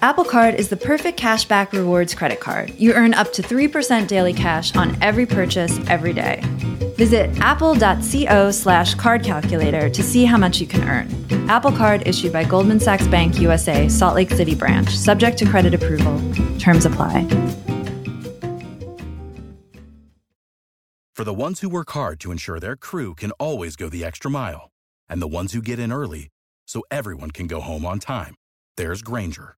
Apple Card is the perfect cashback rewards credit card. You earn up to 3% daily cash on every purchase every day. Visit apple.co slash card calculator to see how much you can earn. Apple Card issued by Goldman Sachs Bank USA, Salt Lake City branch, subject to credit approval. Terms apply. For the ones who work hard to ensure their crew can always go the extra mile, and the ones who get in early so everyone can go home on time, there's Grainger,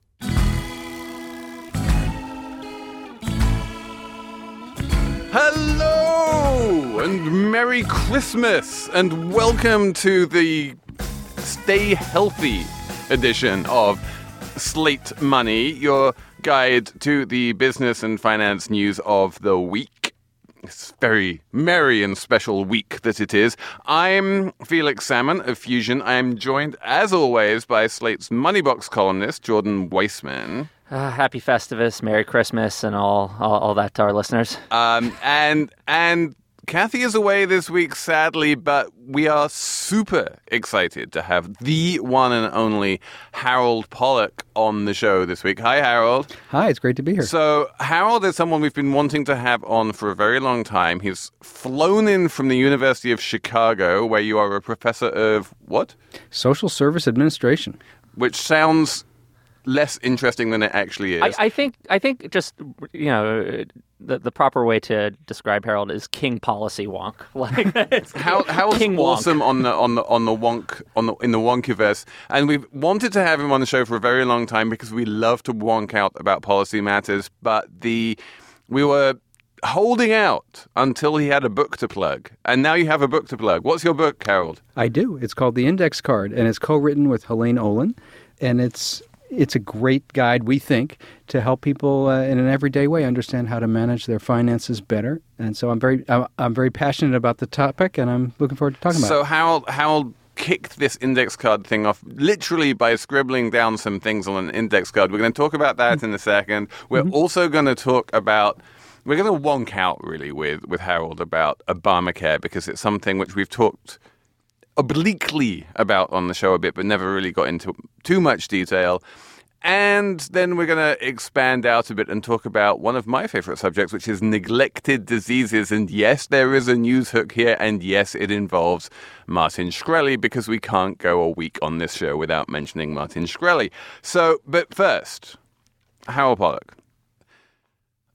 And Merry Christmas and welcome to the Stay Healthy edition of Slate Money, your guide to the business and finance news of the week. It's very merry and special week that it is. I'm Felix Salmon of Fusion. I am joined, as always, by Slate's Moneybox columnist, Jordan Weissmann. Uh, happy Festivus, Merry Christmas, and all, all, all that to our listeners. Um, and and Cathy is away this week, sadly, but we are super excited to have the one and only Harold Pollack on the show this week. Hi, Harold. Hi, it's great to be here. So Harold is someone we've been wanting to have on for a very long time. He's flown in from the University of Chicago, where you are a professor of what? Social Service Administration. Which sounds less interesting than it actually is. I, I think I think just you know the the proper way to describe Harold is King Policy Wonk. Like it's How Harold's King Wonk. on the on the on the wonk on the in the wonkiverse, and we've wanted to have him on the show for a very long time because we love to wonk out about policy matters. But the we were holding out until he had a book to plug, and now you have a book to plug. What's your book, Harold? I do. It's called The Index Card, and it's co-written with Helaine Olen, and it's it's a great guide, we think, to help people uh, in an everyday way understand how to manage their finances better. And so I'm very I'm, I'm very passionate about the topic, and I'm looking forward to talking about it. So it. Harold Harold kicked this index card thing off literally by scribbling down some things on an index card. We're going to talk about that mm-hmm. in a second. We're mm-hmm. also going to talk about we're going to wonk out really with with Harold about Obamacare because it's something which we've talked obliquely about on the show a bit, but never really got into too much detail. And then we're going to expand out a bit and talk about one of my favorite subjects, which is neglected diseases. And yes, there is a news hook here. And yes, it involves Martin Shkreli because we can't go a week on this show without mentioning Martin Shkreli. So, but first, Harold Pollack.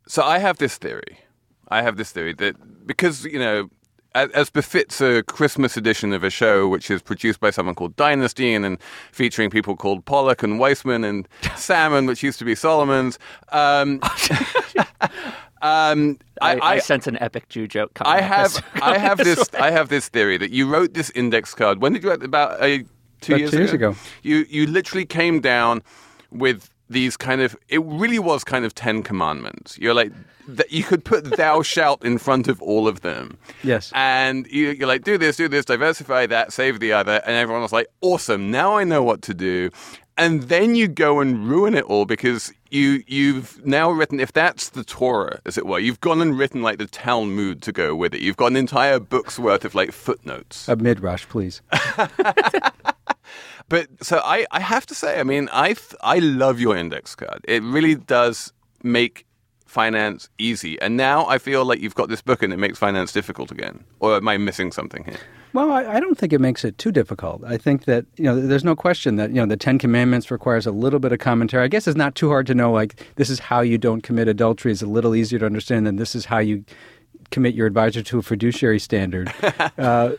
So I have this theory. I have this theory that because, you know, as, as befits a Christmas edition of a show which is produced by someone called Dynasty and, and featuring people called Pollack and Weissmann and Salmon, which used to be Solomon's. Um, um, I, I, I, sense an epic Jew joke. Coming I have this- I have this I have this theory that you wrote this index card. When did you write about uh, two About years two years ago. You you literally came down with these kind of it really was kind of ten commandments. You're like that you could put thou shalt in front of all of them. Yes. And you, you're like, do this, do this, diversify that, save the other, and everyone was like, awesome, now I know what to do. And then you go and ruin it all because you you've now written if that's the Torah, as it were, you've gone and written like the Talmud to go with it. You've got an entire book's worth of like footnotes. A midrash, please. But so I, I have to say, I mean, I I love your index card. It really does make finance easy. And now I feel like you've got this book and it makes finance difficult again. Or am I missing something here? Well, I, I don't think it makes it too difficult. I think that you know, there's no question that you know the Ten Commandments requires a little bit of commentary. I guess it's not too hard to know. Like this is how you don't commit adultery. It's a little easier to understand than this is how you commit your advisor to a fiduciary standard. uh,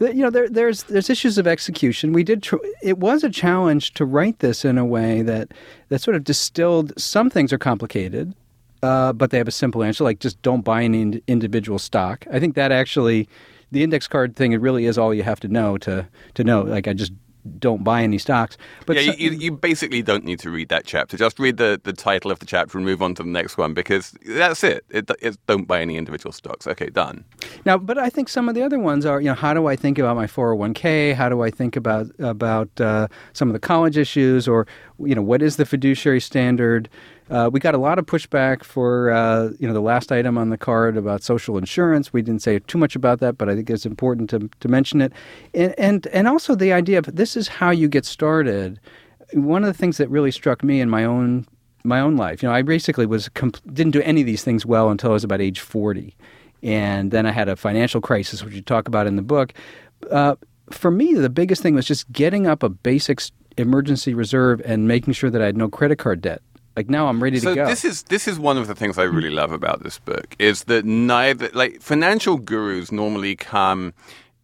you know, there, there's there's issues of execution. We did. Tr- it was a challenge to write this in a way that that sort of distilled. Some things are complicated, uh, but they have a simple answer, like just don't buy any ind- individual stock. I think that actually, the index card thing, it really is all you have to know to to know. Like I just don't buy any stocks. But yeah, so- you, you basically don't need to read that chapter. Just read the, the title of the chapter and move on to the next one because that's it. It, it's don't buy any individual stocks. Okay, done. Now, but I think some of the other ones are, you know, how do I think about my 401k? How do I think about about uh, some of the college issues, or you know, what is the fiduciary standard? Uh, we got a lot of pushback for uh, you know the last item on the card about social insurance. We didn't say too much about that, but I think it's important to to mention it, and and, and also the idea of this is how you get started. One of the things that really struck me in my own my own life, you know, I basically was didn't do any of these things well until I was about age forty, and then I had a financial crisis, which you talk about in the book. Uh, for me, the biggest thing was just getting up a basic emergency reserve and making sure that I had no credit card debt. Like now, I'm ready So to go. this is this is one of the things I really love about this book is that neither like financial gurus normally come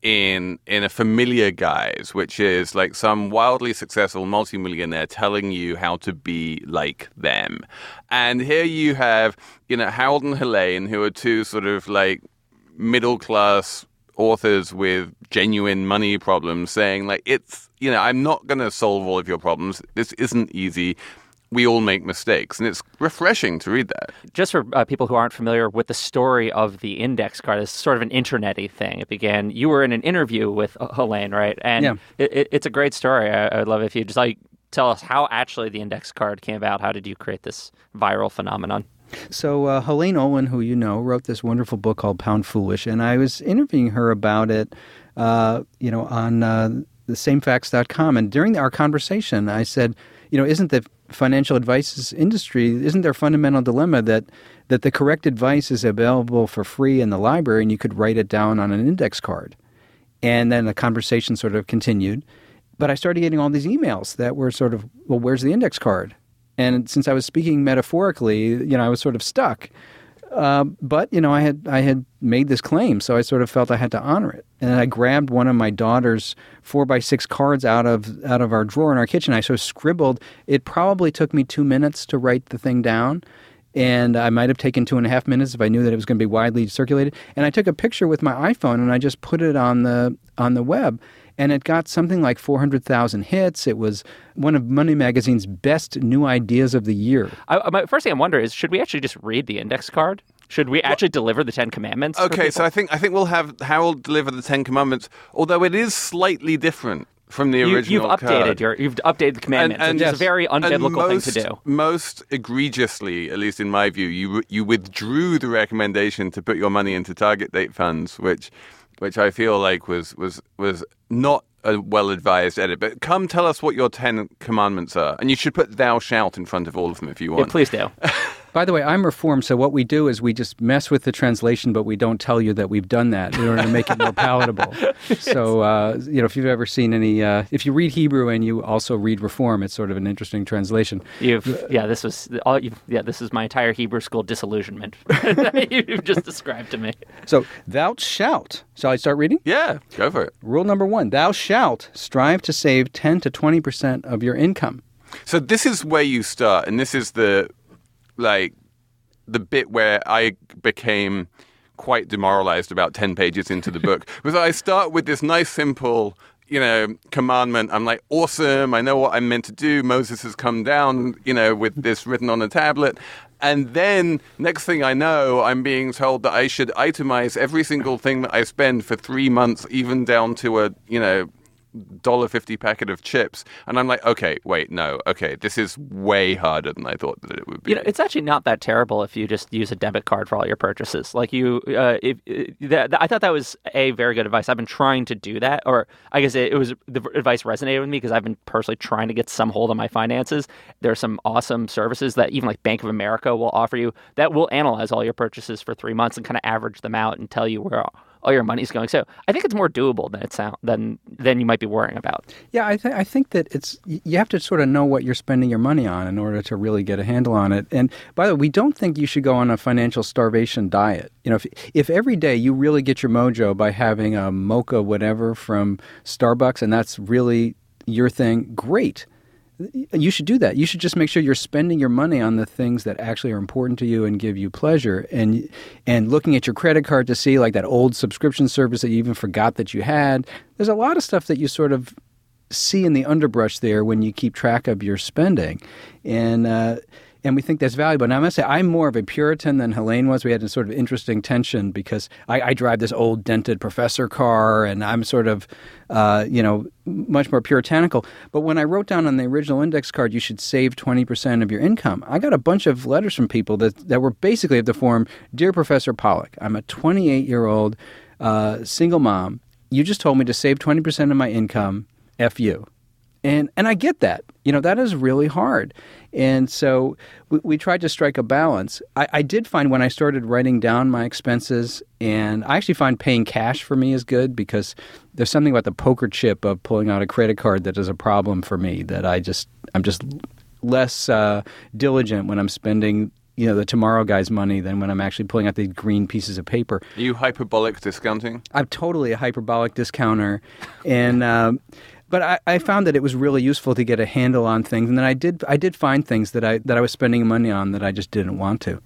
in in a familiar guise, which is like some wildly successful multimillionaire telling you how to be like them. And here you have, you know, Harold and Helaine, who are two sort of like middle class authors with genuine money problems saying like it's you know i'm not going to solve all of your problems this isn't easy we all make mistakes and it's refreshing to read that Just for uh, people who aren't familiar with the story of the index card, it's sort of an internet-y thing. It began. You were in an interview with Helaine, right? And Yeah. it, it, it's a great story. I, I'd love if you just like tell us how actually the index card came about. How did you create this viral phenomenon? So uh, Helaine Olen, who you know, wrote this wonderful book called Pound Foolish, and I was interviewing her about it, uh, you know, on uh, the samefacts.com. And during our conversation, I said, you know, isn't the financial advice industry, isn't there a fundamental dilemma that that the correct advice is available for free in the library and you could write it down on an index card? And then the conversation sort of continued. But I started getting all these emails that were sort of, well, where's the index card? And since I was speaking metaphorically, you know, I was sort of stuck. Uh, but you know, I had I had made this claim, so I sort of felt I had to honor it. And I grabbed one of my daughter's four by six cards out of out of our drawer in our kitchen. I sort of scribbled. It probably took me two minutes to write the thing down, and I might have taken two and a half minutes if I knew that it was going to be widely circulated. And I took a picture with my iPhone and I just put it on the on the web. And it got something like 400,000 hits. It was one of Money Magazine's best new ideas of the year. I, my first thing I wonder is, should we actually just read the index card? Should we actually deliver the Ten Commandments? okay so i think i think we'll have harold deliver the 10 commandments although it is slightly different from the original you've updated your you've updated the commandments, which is a very and unbiblical most, thing to do. Most egregiously, at least in my view, you you withdrew the recommendation to put your money into target date funds, which which I feel like was was was not a well advised edit. But come tell us what your ten commandments are, and you should put "thou shalt" in front of all of them if you Yeah, want. please do. By the way, I'm reformed, so what we do is we just mess with the translation, but we don't tell you that we've done that in order to make it more palatable. so, uh, you know, if you've ever seen any, uh, if you read Hebrew and you also read Reform, it's sort of an interesting translation. You've yeah, this was all. You've, yeah, this is my entire Hebrew school disillusionment. You've just described to me. So, thou shalt. Shall I start reading? Yeah, go for it. Rule number one: Thou shalt strive to save ten to twenty percent of your income. So this is where you start, and this is the like the bit where I became quite demoralized about ten pages into the book. was I start with this nice, simple, you know, commandment. I'm like, awesome! I know what I'm meant to do. Moses has come down, you know, with this written on a tablet. And then, next thing I know, I'm being told that I should itemize every single thing that I spend for three months, even down to a, you know, dollar fifty packet of chips, and I'm like, okay, wait, no, okay, this is way harder than I thought that it would be. You know, it's actually not that terrible if you just use a debit card for all your purchases. Like you, uh, if, uh, I thought that was a very good advice. I've been trying to do that, or I guess it, it was the advice resonated with me because I've been personally trying to get some hold on my finances. There are some awesome services that even like Bank of America will offer you that will analyze all your purchases for three months and kind of average them out and tell you where all your money's going. So I think it's more doable than it sound than than you might be worrying about. Yeah, I, th- I think that it's you have to sort of know what you're spending your money on in order to really get a handle on it. And by the way, we don't think you should go on a financial starvation diet. You know, if if every day you really get your mojo by having a mocha whatever from Starbucks, and that's really your thing, great. You should do that. You should just make sure you're spending your money on the things that actually are important to you and give you pleasure. And and looking at your credit card to see like that old subscription service that you even forgot that you had. There's a lot of stuff that you sort of see in the underbrush there when you keep track of your spending, and. Uh, and we think that's valuable. Now, I must say, I'm more of a Puritan than Helaine was. We had a sort of interesting tension because I, I drive this old dented professor car, and I'm sort of, uh, you know, much more puritanical. But when I wrote down on the original index card, you should save 20% of your income, I got a bunch of letters from people that, that were basically of the form Dear Professor Pollack, I'm a 28 year old uh, single mom. You just told me to save 20% of my income. F you. And, and I get that. You know, that is really hard. And so we, we tried to strike a balance. I, I, did find when I started writing down my expenses, and I actually find paying cash for me is good because there's something about the poker chip of pulling out a credit card that is a problem for me that I just, I'm just less uh, diligent when I'm spending you know the tomorrow guy's money than when I'm actually pulling out the green pieces of paper. Are you hyperbolic discounting? I'm totally a hyperbolic discounter, and um, but I, I, found that it was really useful to get a handle on things, and then I did I did find things that I that I was spending money on that I just didn't want to.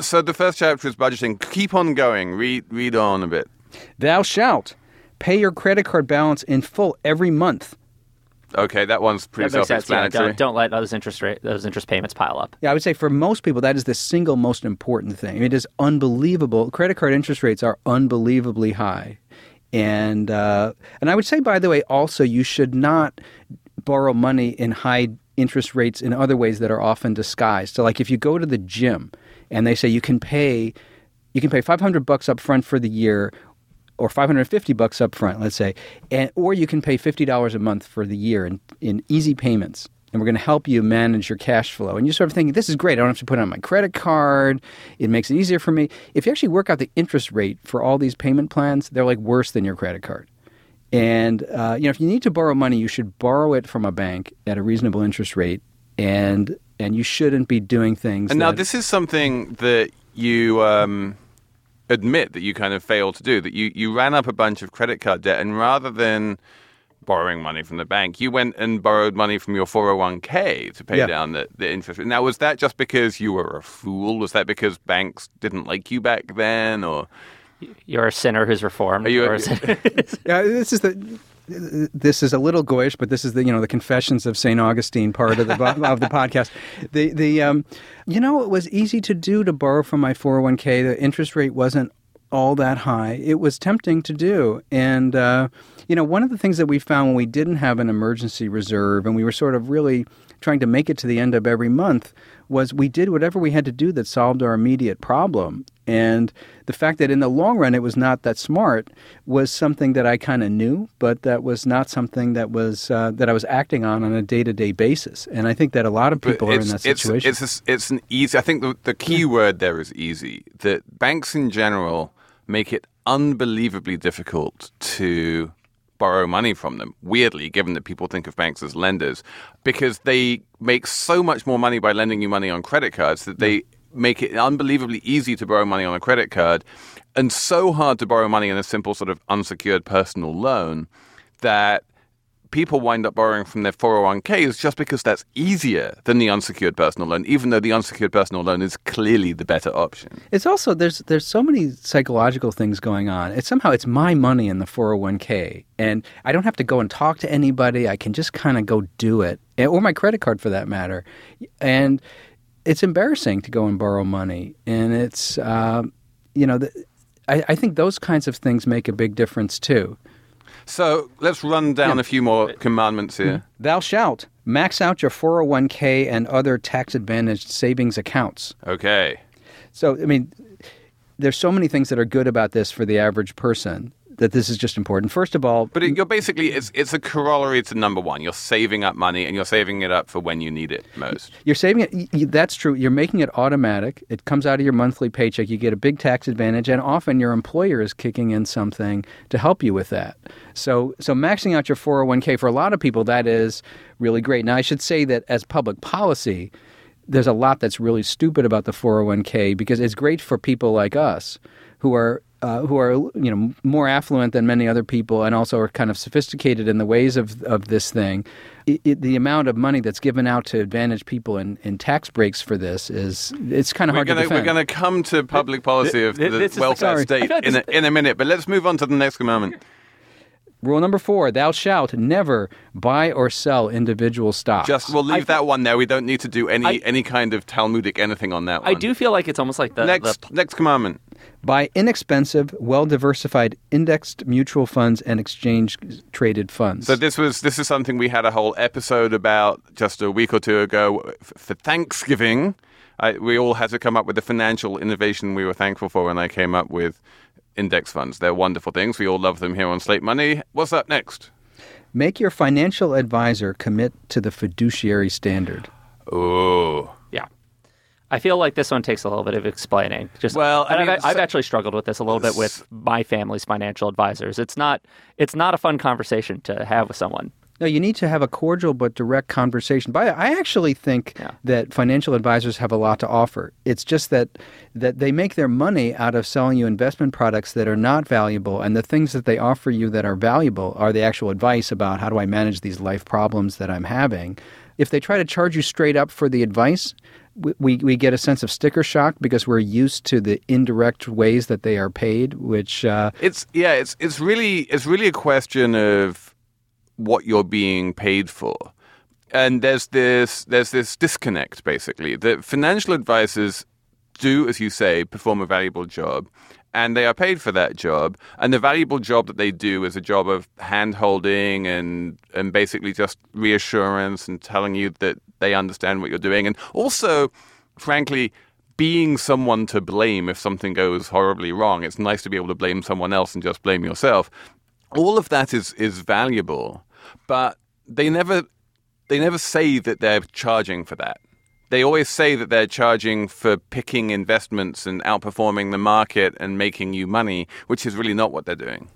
So the first chapter is budgeting. Keep on going. Read read on a bit. Thou shalt pay your credit card balance in full every month. Okay, that one's pretty that self-explanatory. Yeah, don't, don't, let those interest rate those interest payments pile up. Yeah, I would say for most people that is the single most important thing. It is unbelievable. Credit card interest rates are unbelievably high, and uh, and I would say, by the way, also you should not borrow money in high interest rates in other ways that are often disguised. So, like if you go to the gym and they say you can pay you can pay 500 bucks up front for the year or 550 bucks up front, let's say, and or you can pay $50 a month for the year in, in easy payments and we're going to help you manage your cash flow. And you're sort of thinking, this is great. I don't have to put it on my credit card. It makes it easier for me. If you actually work out the interest rate for all these payment plans, they're like worse than your credit card. And uh, you know, if you need to borrow money, you should borrow it from a bank at a reasonable interest rate, and and you shouldn't be doing things. And that, now, this is something that you um, admit that you kind of failed to do. That you you ran up a bunch of credit card debt, and rather than borrowing money from the bank. You went and borrowed money from your 401k to pay yeah. down the, the interest. Now, was that just because you were a fool? Was that because banks didn't like you back then, or you're a sinner who's reformed? Are you? A, yeah, this is the. This is a little goyish, but this is the you know the confessions of Saint Augustine part of the of the podcast. The the um, you know it was easy to do to borrow from my 401k. The interest rate wasn't all that high. It was tempting to do, and uh, you know, one of the things that we found when we didn't have an emergency reserve and we were sort of really trying to make it to the end of every month was we did whatever we had to do that solved our immediate problem. And the fact that in the long run it was not that smart was something that I kind of knew, but that was not something that was uh, that I was acting on on a day to day basis. And I think that a lot of people are in that situation. It's, it's, a, it's an easy. I think the, the key word there is easy. That banks in general make it unbelievably difficult to borrow money from them, weirdly, given that people think of banks as lenders, because they make so much more money by lending you money on credit cards that they make it unbelievably easy to borrow money on a credit card and so hard to borrow money in a simple sort of unsecured personal loan that people wind up borrowing from their 401ks just because that's easier than the unsecured personal loan, even though the unsecured personal loan is clearly the better option. It's also there's there's so many psychological things going on. It's somehow it's my money in the 401k, and I don't have to go and talk to anybody. I can just kind of go do it, or my credit card for that matter, and it's embarrassing to go and borrow money, and it's uh, you know. The, I, I think those kinds of things make a big difference too. So let's run down Yeah. a few more commandments here. Mm-hmm. Thou shalt max out your 401k and other tax advantaged savings accounts. Okay. So, I mean, there's so many things that are good about this for the average person that this is just important. First of all, But it, you're basically, it's, it's a corollary to number one. You're saving up money and you're saving it up for when you need it most. You're saving it. That's true. You're making it automatic. It comes out of your monthly paycheck. You get a big tax advantage, and often your employer is kicking in something to help you with that. So, so maxing out your 401k for a lot of people that is really great. Now, I should say that as public policy, there's a lot that's really stupid about the 401k because it's great for people like us who are uh, who are you know more affluent than many other people and also are kind of sophisticated in the ways of of this thing. It, it, the amount of money that's given out to advantage people in, in tax breaks for this is it's kind of We're hard gonna to defend. we're gonna come to public policy of Thi- the this is the- welfare sorry. state in a, in a minute, but let's move on to the next commandment. Rule number four: Thou shalt never buy or sell individual stocks. Just we'll leave that one there. We don't need to do any I- any kind of Talmudic anything on that one. I do feel like it's almost like the Next the next commandment. Buy inexpensive, well-diversified indexed mutual funds and exchange traded funds. So this was this is something we had a whole episode about just a week or two ago for Thanksgiving. I, we all had to come up with the financial innovation we were thankful for, and I came up with index funds. They're wonderful things. We all love them here on Slate Money. What's up next? Make your financial advisor commit to the fiduciary standard. Oh. I feel like this one takes a little bit of explaining. Just Well, I and mean, I've, I've actually struggled with this a little bit with my family's financial advisors. It's not it's not a fun conversation to have with someone. No, you need to have a cordial but direct conversation. But I actually think Yeah. that financial advisors have a lot to offer. It's just that that they make their money out of selling you investment products that are not valuable, and the things that they offer you that are valuable are the actual advice about how do I manage these life problems that I'm having. If they try to charge you straight up for the advice, we, we, get a sense of sticker shock because we're used to the indirect ways that they are paid, which uh, it's yeah, it's it's really it's really a question of what you're being paid for. And there's this there's this disconnect basically. The financial advisors do, as you say, perform a valuable job, and they are paid for that job. And the valuable job that they do is a job of hand holding and and basically just reassurance and telling you that they understand what you're doing. And also, frankly, being someone to blame if something goes horribly wrong. It's nice to be able to blame someone else and just blame yourself. All of that is is valuable, but they never they never say that they're charging for that. They always say that they're charging for picking investments and outperforming the market and making you money, which is really not what they're doing.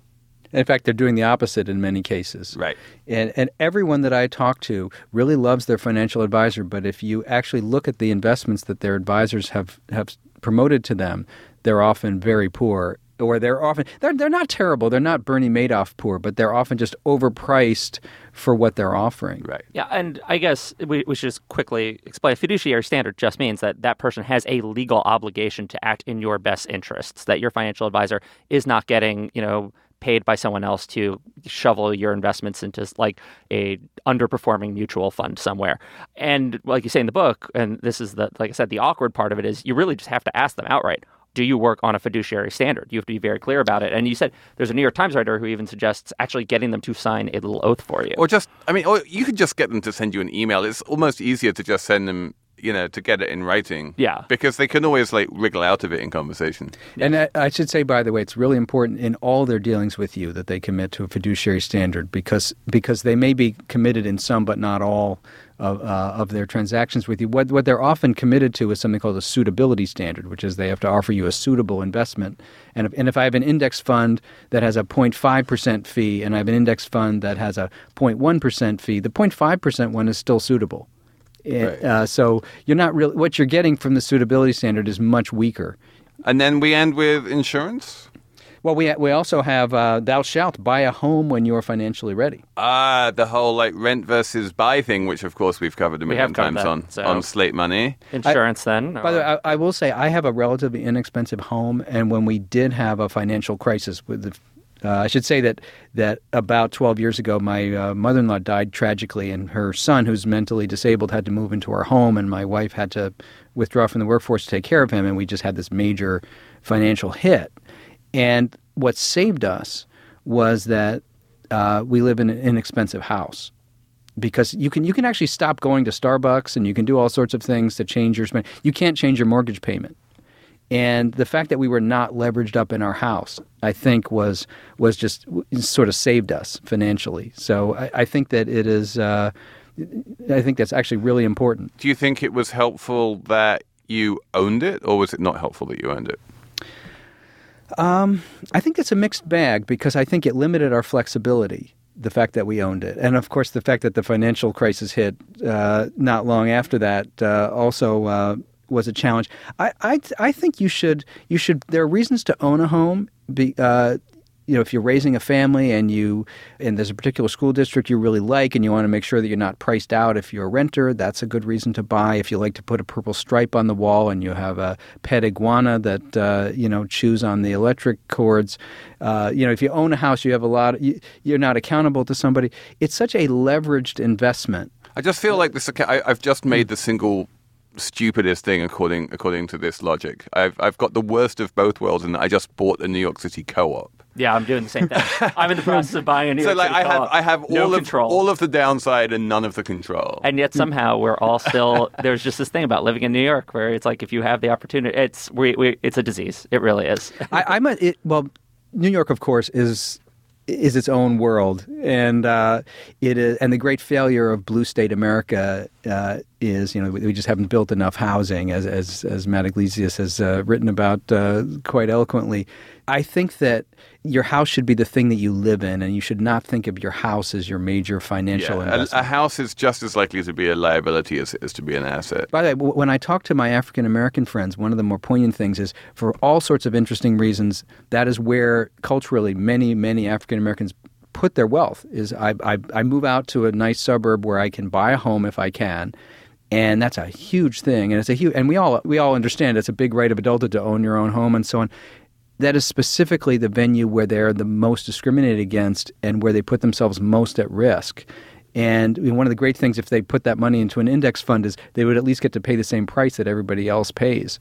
In fact, they're doing the opposite in many cases. Right. And, and everyone that I talk to really loves their financial advisor. But if you actually look at the investments that their advisors have, have promoted to them, they're often very poor. Or they're often, they're, they're not terrible. They're not Bernie Madoff poor, but they're often just overpriced for what they're offering. Right. Yeah, and I guess we, we should just quickly explain. Fiduciary standard just means that that person has a legal obligation to act in your best interests. That your financial advisor is not getting, you know, paid by someone else to shovel your investments into like a underperforming mutual fund somewhere. And like you say in the book, and this is the like I said, the awkward part of it is you really just have to ask them outright. Do you work on a fiduciary standard? You have to be very clear about it. And you said there's a New York Times writer who even suggests actually getting them to sign a little oath for you. Or just, I mean, or you could just get them to send you an email. It's almost easier to just send them, you know, to get it in writing. Yeah. Because they can always like wriggle out of it in conversation. And I, I should say, by the way, it's really important in all their dealings with you that they commit to a fiduciary standard because because they may be committed in some but not all of, uh, of their transactions with you. What what they're often committed to is something called a suitability standard, which is they have to offer you a suitable investment. And if, and if I have an index fund that has a 0.5 percent fee, and I have an index fund that has a 0.1 percent fee, the 0.5 percent one is still suitable. Right. Uh, so you're not really what you're getting from the suitability standard is much weaker. And then we end with insurance. Well, we we also have uh, thou shalt buy a home when you are financially ready. Ah, the whole like rent versus buy thing, which of course we've covered a million have covered times that, on so- on Slate Money. Insurance, then. By the way, I, I will say I have a relatively inexpensive home, and when we did have a financial crisis with the uh, I should say that that about 12 years ago, my uh, mother-in-law died tragically, and her son, who's mentally disabled, had to move into our home, and my wife had to withdraw from the workforce to take care of him, and we just had this major financial hit. And what saved us was that uh, we live in an inexpensive house because you can you can actually stop going to Starbucks and you can do all sorts of things to change your spend. You can't change your mortgage payment. And the fact that we were not leveraged up in our house, I think, was was just sort of saved us financially. So I, I think that it is. Uh, I think that's actually really important. Do you think it was helpful that you owned it, or was it not helpful that you owned it? I think it's a mixed bag because I think it limited our flexibility. The fact that we owned it, and of course the fact that the financial crisis hit uh, not long after that, uh, also uh, was a challenge. I, I I think you should you should. There are reasons to own a home. Be, uh, you know, if you're raising a family and you and there's a particular school district you really like and you want to make sure that you're not priced out if you're a renter, that's a good reason to buy. If you like to put a purple stripe on the wall and you have a pet iguana that uh, you know chews on the electric cords, uh, you know, if you own a house, you have a lot. you, you're not accountable to somebody. It's such a leveraged investment. I just feel like this. I, I've just made the single stupidest thing according according to this logic. I've I've got the worst of both worlds, and I just bought a New York City co-op. Yeah, I'm doing the same thing. I'm in the process of buying a New So York like City I have co-op. I have no all of control. all of the downside and none of the control. and yet hmm. somehow we're all still there's just this thing about living in New York where it's like if you have the opportunity it's we, we it's a disease it really is I, I'm a it, well. New York, of course, is is its own world, and uh, it is. And the great failure of blue state America uh, is, you know, we, just haven't built enough housing, as as as Matt Yglesias has uh, written about uh, quite eloquently. I think that your house should be the thing that you live in, and you should not think of your house as your major financial yeah, a, investment. a house is just as likely to be a liability as is to be an asset. By the way, when I talk to my African American friends, one of the more poignant things is for all sorts of interesting reasons, that is where culturally many, many African Americans put their wealth. Is I, I, I move out to a nice suburb where I can buy a home if I can. And that's a huge thing, and it's a huge, and we all we all understand it's a big right of adulthood to own your own home and so on. That is specifically the venue where they're the most discriminated against and where they put themselves most at risk. And one of the great things if they put that money into an index fund is they would at least get to pay the same price that everybody else pays.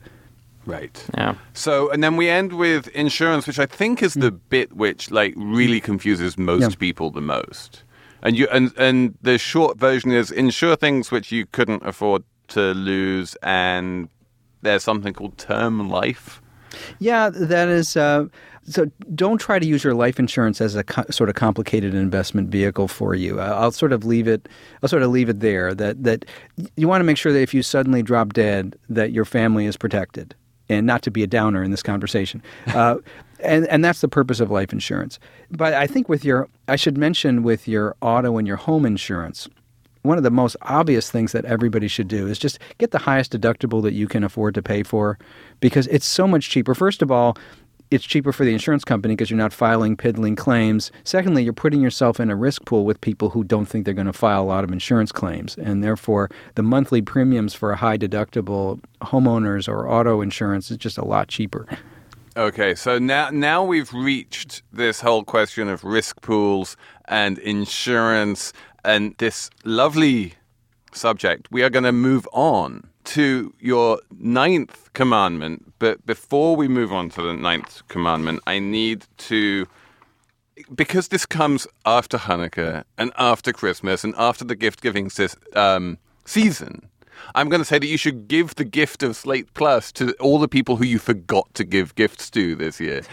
Right. yeah So, and then we end with insurance, which I think is the bit which like really confuses most Yeah. people the most. And you and and the short version is insure things which you couldn't afford to lose, and there's something called term life. Yeah, that is. Uh, so don't try to use your life insurance as a co- sort of complicated investment vehicle for you. I'll sort of leave it. I'll sort of leave it there. That that you want to make sure that if you suddenly drop dead, that your family is protected, and not to be a downer in this conversation. Uh, and and that's the purpose of life insurance. But I think with your, I should mention with your auto and your home insurance one of the most obvious things that everybody should do is just get the highest deductible that you can afford to pay for because it's so much cheaper. First of all, it's cheaper for the insurance company because you're not filing piddling claims. Secondly, you're putting yourself in a risk pool with people who don't think they're going to file a lot of insurance claims. And therefore, the monthly premiums for a high deductible homeowners or auto insurance is just a lot cheaper. Okay, so now now we've reached this whole question of risk pools and insurance and this lovely subject. We are going to move on to your ninth commandment. But before we move on to the ninth commandment, I need to because this comes after Hanukkah and after Christmas and after the gift giving um, season, I'm going to say that you should give the gift of Slate Plus to all the people who you forgot to give gifts to this year.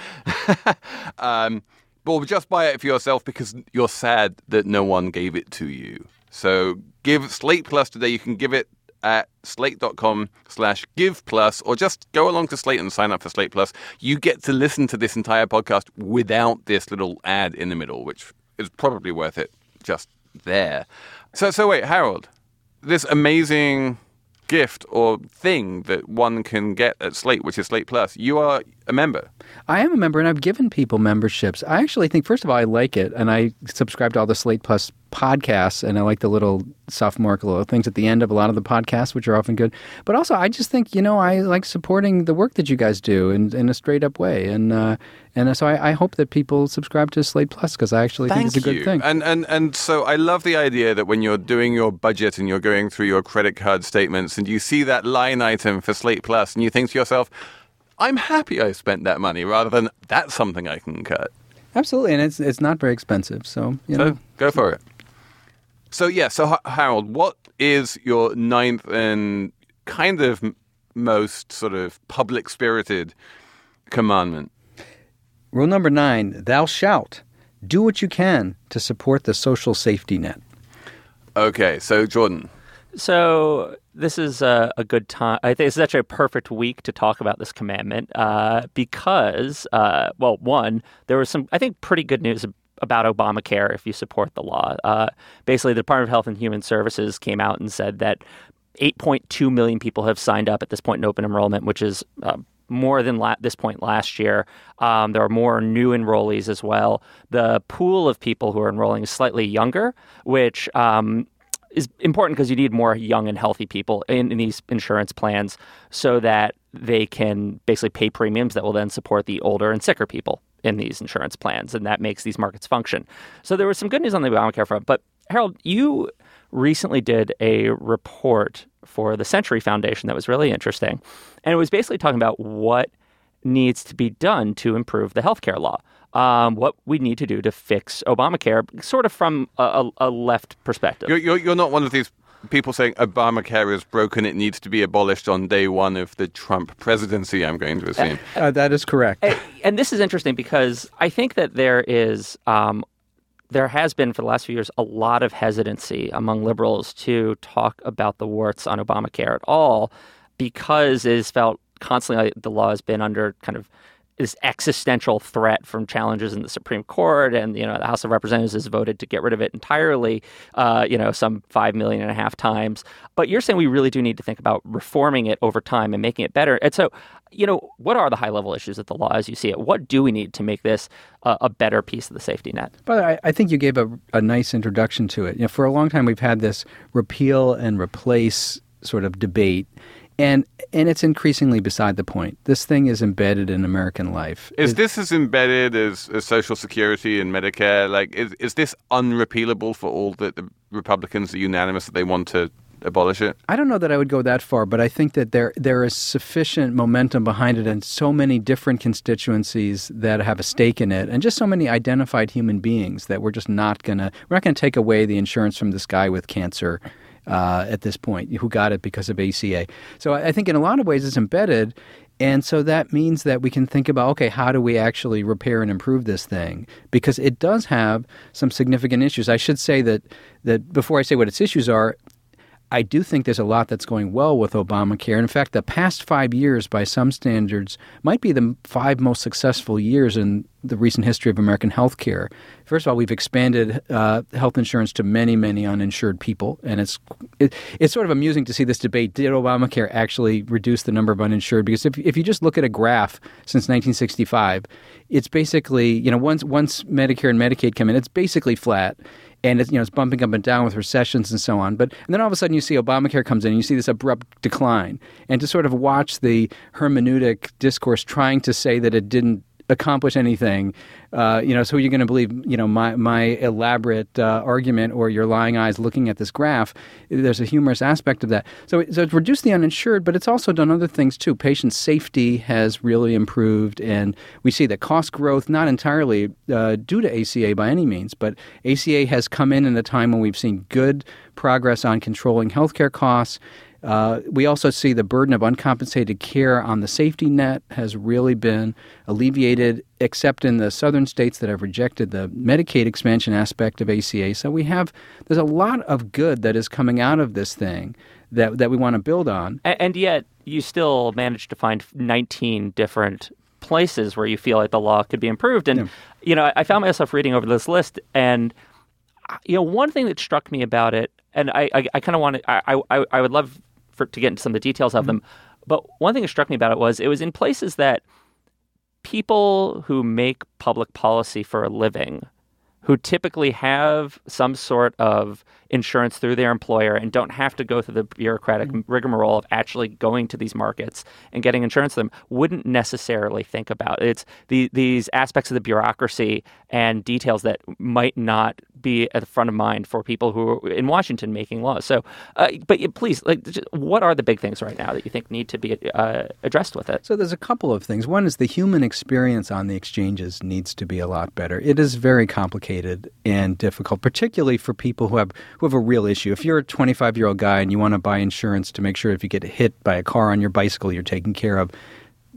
um, but just buy it for yourself because you're sad that no one gave it to you. So give Slate Plus today. You can give it at slate.com slash give plus or just go along to slate and sign up for slate plus you get to listen to this entire podcast without this little ad in the middle which is probably worth it just there so so wait harold this amazing gift or thing that one can get at slate which is slate plus you are a member I am a member, and I've given people memberships. I actually think, first of all, I like it, and I subscribe to all the Slate Plus podcasts, and I like the little sophomore little things at the end of a lot of the podcasts, which are often good. But also, I just think, you know, I like supporting the work that you guys do in, in a straight up way, and uh, and so I, I hope that people subscribe to Slate Plus because I actually think Thank it's a good thing. And and and so I love the idea that when you're doing your budget and you're going through your credit card statements and you see that line item for Slate Plus and you think to yourself, I'm happy I spent that money rather than that's something I can cut. Absolutely, and it's it's not very expensive, so you know. So go for it. So yeah, so Ha- Harold, what is your ninth and kind of most sort of public spirited commandment? Rule number nine: Thou shalt do what you can to support the social safety net. Okay, so Jordan. So this is a, a good time. I think it's actually a perfect week to talk about this commandment uh, because, uh, well, one, there was some, I think, pretty good news about Obamacare if you support the law. Uh, basically, the Department of Health and Human Services came out and said that 8.2 million people have signed up at this point in open enrollment, which is uh, more than la- this point last year. Um, there are more new enrollees as well. The pool of people who are enrolling is slightly younger, which um, is important because you need more young and healthy people in, in, these insurance plans so that they can basically pay premiums that will then support the older and sicker people in these insurance plans. And that makes these markets function. So there was some good news on the Obamacare front. But Harold, you recently did a report for the Century Foundation that was really interesting. And it was basically talking about what needs to be done to improve the healthcare law. Um, what we need to do to fix Obamacare, sort of from a, a left perspective. You're, you're, you're not one of these people saying Obamacare is broken, it needs to be abolished on day one of the Trump presidency, I'm going to assume. Uh, that is correct. And, and, this is interesting because I think that there is. Um, there has been for the last few years a lot of hesitancy among liberals to talk about the warts on Obamacare at all because it is felt constantly the law has been under kind of this existential threat from challenges in the Supreme Court, and you know the House of Representatives has voted to get rid of it entirely. Uh, you know, some five million and a half times. But you're saying we really do need to think about reforming it over time and making it better. And so, you know, what are the high level issues of the law as you see it? What do we need to make this uh, a better piece of the safety net? But I, I think you gave a, a nice introduction to it. You know, for a long time we've had this repeal and replace sort of debate and and it's increasingly beside the point. This thing is embedded in American life. Is it, this as embedded as, as Social Security and Medicare? Like, is is this unrepealable for all the, the Republicans are unanimous that they want to abolish it? I don't know that I would go that far, but I think that there there is sufficient momentum behind it, and so many different constituencies that have a stake in it, and just so many identified human beings that we're just not gonna we're not gonna take away the insurance from this guy with cancer uh, at this point who got it because of ACA. So I think in a lot of ways it's embedded. And so that means that we can think about okay, how do we actually repair and improve this thing? Because it does have some significant issues. I should say that that before I say what its issues are, I do think there's a lot that's going well with Obamacare. In fact, the past five years, by some standards, might be the five most successful years in the recent history of American healthcare. First of all, we've expanded uh, health insurance to many, many uninsured people, and it's it, it's sort of amusing to see this debate: Did Obamacare actually reduce the number of uninsured? Because if if you just look at a graph since 1965, it's basically you know once once Medicare and Medicaid come in, it's basically flat and it's you know it's bumping up and down with recessions and so on. But and then all of a sudden you see Obamacare comes in and you see this abrupt decline, and to sort of watch the hermeneutic discourse trying to say that it didn't accomplish anything. Uh, you know, so you're going to believe, you know, my my elaborate uh, argument or your lying eyes looking at this graph. There's a humorous aspect of that. So, so it's reduced the uninsured, but it's also done other things too. Patient safety has really improved, and we see that cost growth not entirely uh, due to ACA by any means, but ACA has come in in a time when we've seen good progress on controlling healthcare costs uh, we also see the burden of uncompensated care on the safety net has really been alleviated, except in the southern states that have rejected the Medicaid expansion aspect of ACA. So we have there's a lot of good that is coming out of this thing that that we want to build on. And, and yet, you still managed to find 19 different places where you feel like the law could be improved. And yeah. you know, I, found myself reading over this list and you know, one thing that struck me about it, and I, I, I kind of want to, I, I, I would love for, to get into some of the details of mm-hmm. them. But one thing that struck me about it was it was in places that people who make public policy for a living, who typically have some sort of insurance through their employer and don't have to go through the bureaucratic mm-hmm. rigmarole of actually going to these markets and getting insurance them wouldn't necessarily think about. It's the, these aspects of the bureaucracy and details that might not be at the front of mind for people who are in Washington making laws. So, uh, but please, like, what are the big things right now that you think need to be uh, addressed with it? So, there's a couple of things. One is the human experience on the exchanges needs to be a lot better. It is very complicated and difficult, particularly for people who have who have a real issue. If you're a 25 year old guy and you want to buy insurance to make sure if you get hit by a car on your bicycle, you're taken care of,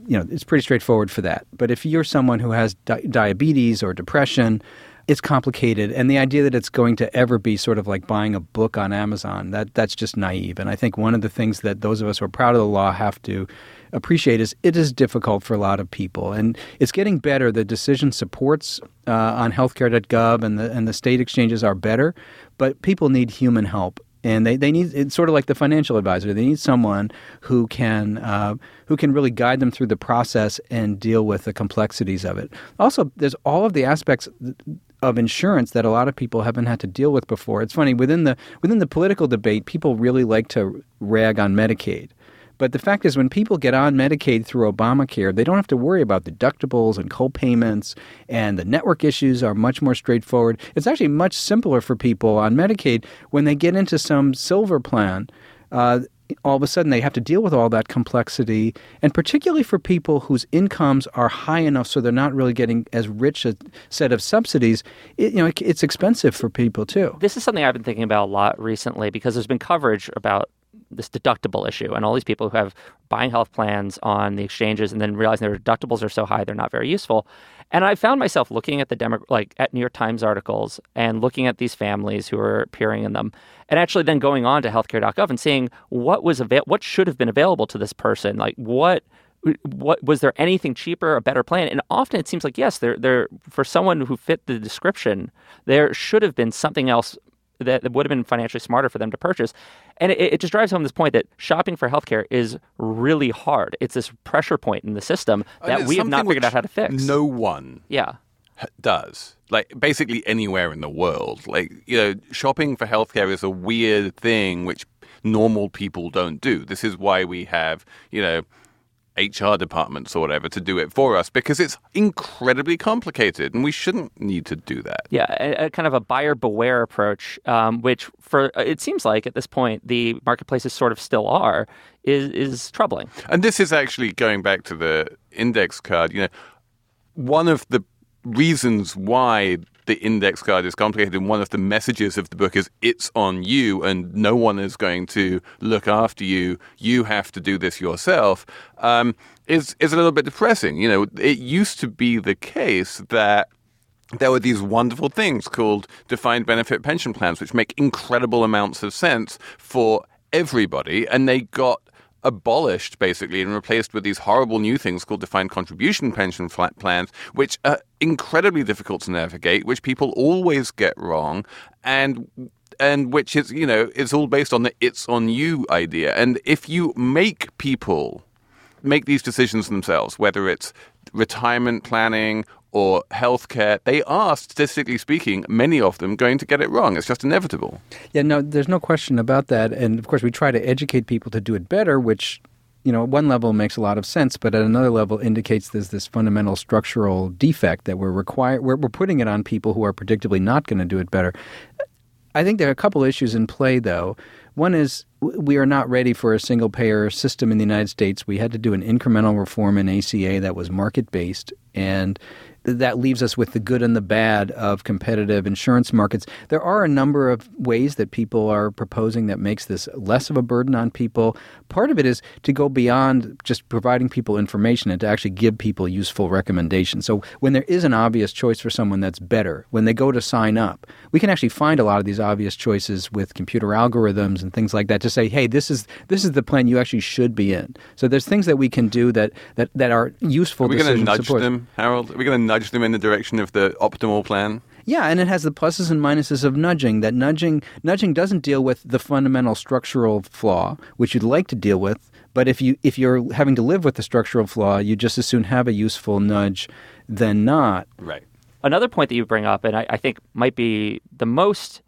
you know, it's pretty straightforward for that. But if you're someone who has di- diabetes or depression, it's complicated and the idea that it's going to ever be sort of like buying a book on Amazon that that's just naive and I think one of the things that those of us who are proud of the law have to appreciate is it is difficult for a lot of people, and it's getting better. The decision supports uh, on healthcare.gov and the and the state exchanges are better, but people need human help and they, they need it's sort of like the financial advisor. They need someone who can uh, who can really guide them through the process and deal with the complexities of it. Also, there's all of the aspects of insurance that a lot of people haven't had to deal with before. It's funny within the within the political debate, people really like to rag on Medicaid. But the fact is, when people get on Medicaid through Obamacare, they don't have to worry about deductibles and co-payments, and the network issues are much more straightforward. It's actually much simpler for people on Medicaid when they get into some silver plan. Uh, all of a sudden they have to deal with all that complexity and particularly for people whose incomes are high enough so they're not really getting as rich a set of subsidies it, you know it's expensive for people too this is something i've been thinking about a lot recently because there's been coverage about this deductible issue and all these people who have buying health plans on the exchanges and then realizing their deductibles are so high they're not very useful. And I found myself looking at the demo, like at New York Times articles and looking at these families who are appearing in them, and actually then going on to healthcare.gov and seeing what was avail- what should have been available to this person, like what what was there anything cheaper, a better plan? And often it seems like yes, there there for someone who fit the description, there should have been something else that, would have been financially smarter for them to purchase. And it, it, just drives home this point that shopping for healthcare is really hard. It's this pressure point in the system that we have not figured out how to fix. No one yeah. does. Like basically anywhere in the world. Like, you know, shopping for healthcare is a weird thing which normal people don't do. This is why we have, you know, HR departments or whatever to do it for us because it's incredibly complicated and we shouldn't need to do that. Yeah, a, a kind of a buyer beware approach, um, which for it seems like at this point the marketplaces sort of still are, is is troubling. And this is actually going back to the index card. You know, one of the reasons why the index card is complicated. And one of the messages of the book is it's on you and no one is going to look after you. You have to do this yourself. Um, is is a little bit depressing. You know, it used to be the case that there were these wonderful things called defined benefit pension plans, which make incredible amounts of sense for everybody, and they got abolished basically and replaced with these horrible new things called defined contribution pension plans, which are incredibly difficult to navigate, which people always get wrong, and and which is you know it's all based on the "it's on you" idea. And if you make people make these decisions themselves, whether it's retirement planning or healthcare, they are, statistically speaking, many of them going to get it wrong. It's just inevitable. Yeah, no, there's no question about that. And of course, we try to educate people to do it better, which, you know, at one level makes a lot of sense, but at another level indicates there's this fundamental structural defect that we're require we're, we're putting it on people who are predictably not going to do it better. I think there are a couple issues in play, though. One is we are not ready for a single payer system in the United States. We had to do an incremental reform in ACA that was market based. And that leaves us with the good and the bad of competitive insurance markets. There are a number of ways that people are proposing that makes this less of a burden on people. Part of it is to go beyond just providing people information and to actually give people useful recommendations. So when there is an obvious choice for someone that's better, when they go to sign up, we can actually find a lot of these obvious choices with computer algorithms and things like that to say, hey, this is this is the plan you actually should be in. So there's things that we can do that that, that are useful. Are we going to nudge support. them, Harold? Are we going to nudge them in the direction of the optimal plan? Yeah, and it has the pluses and minuses of nudging. That nudging nudging doesn't deal with the fundamental structural flaw, which you'd like to deal with. But if you if you're having to live with the structural flaw, you just as soon have a useful nudge than not. Right. Another point that you bring up, and I, I think might be the most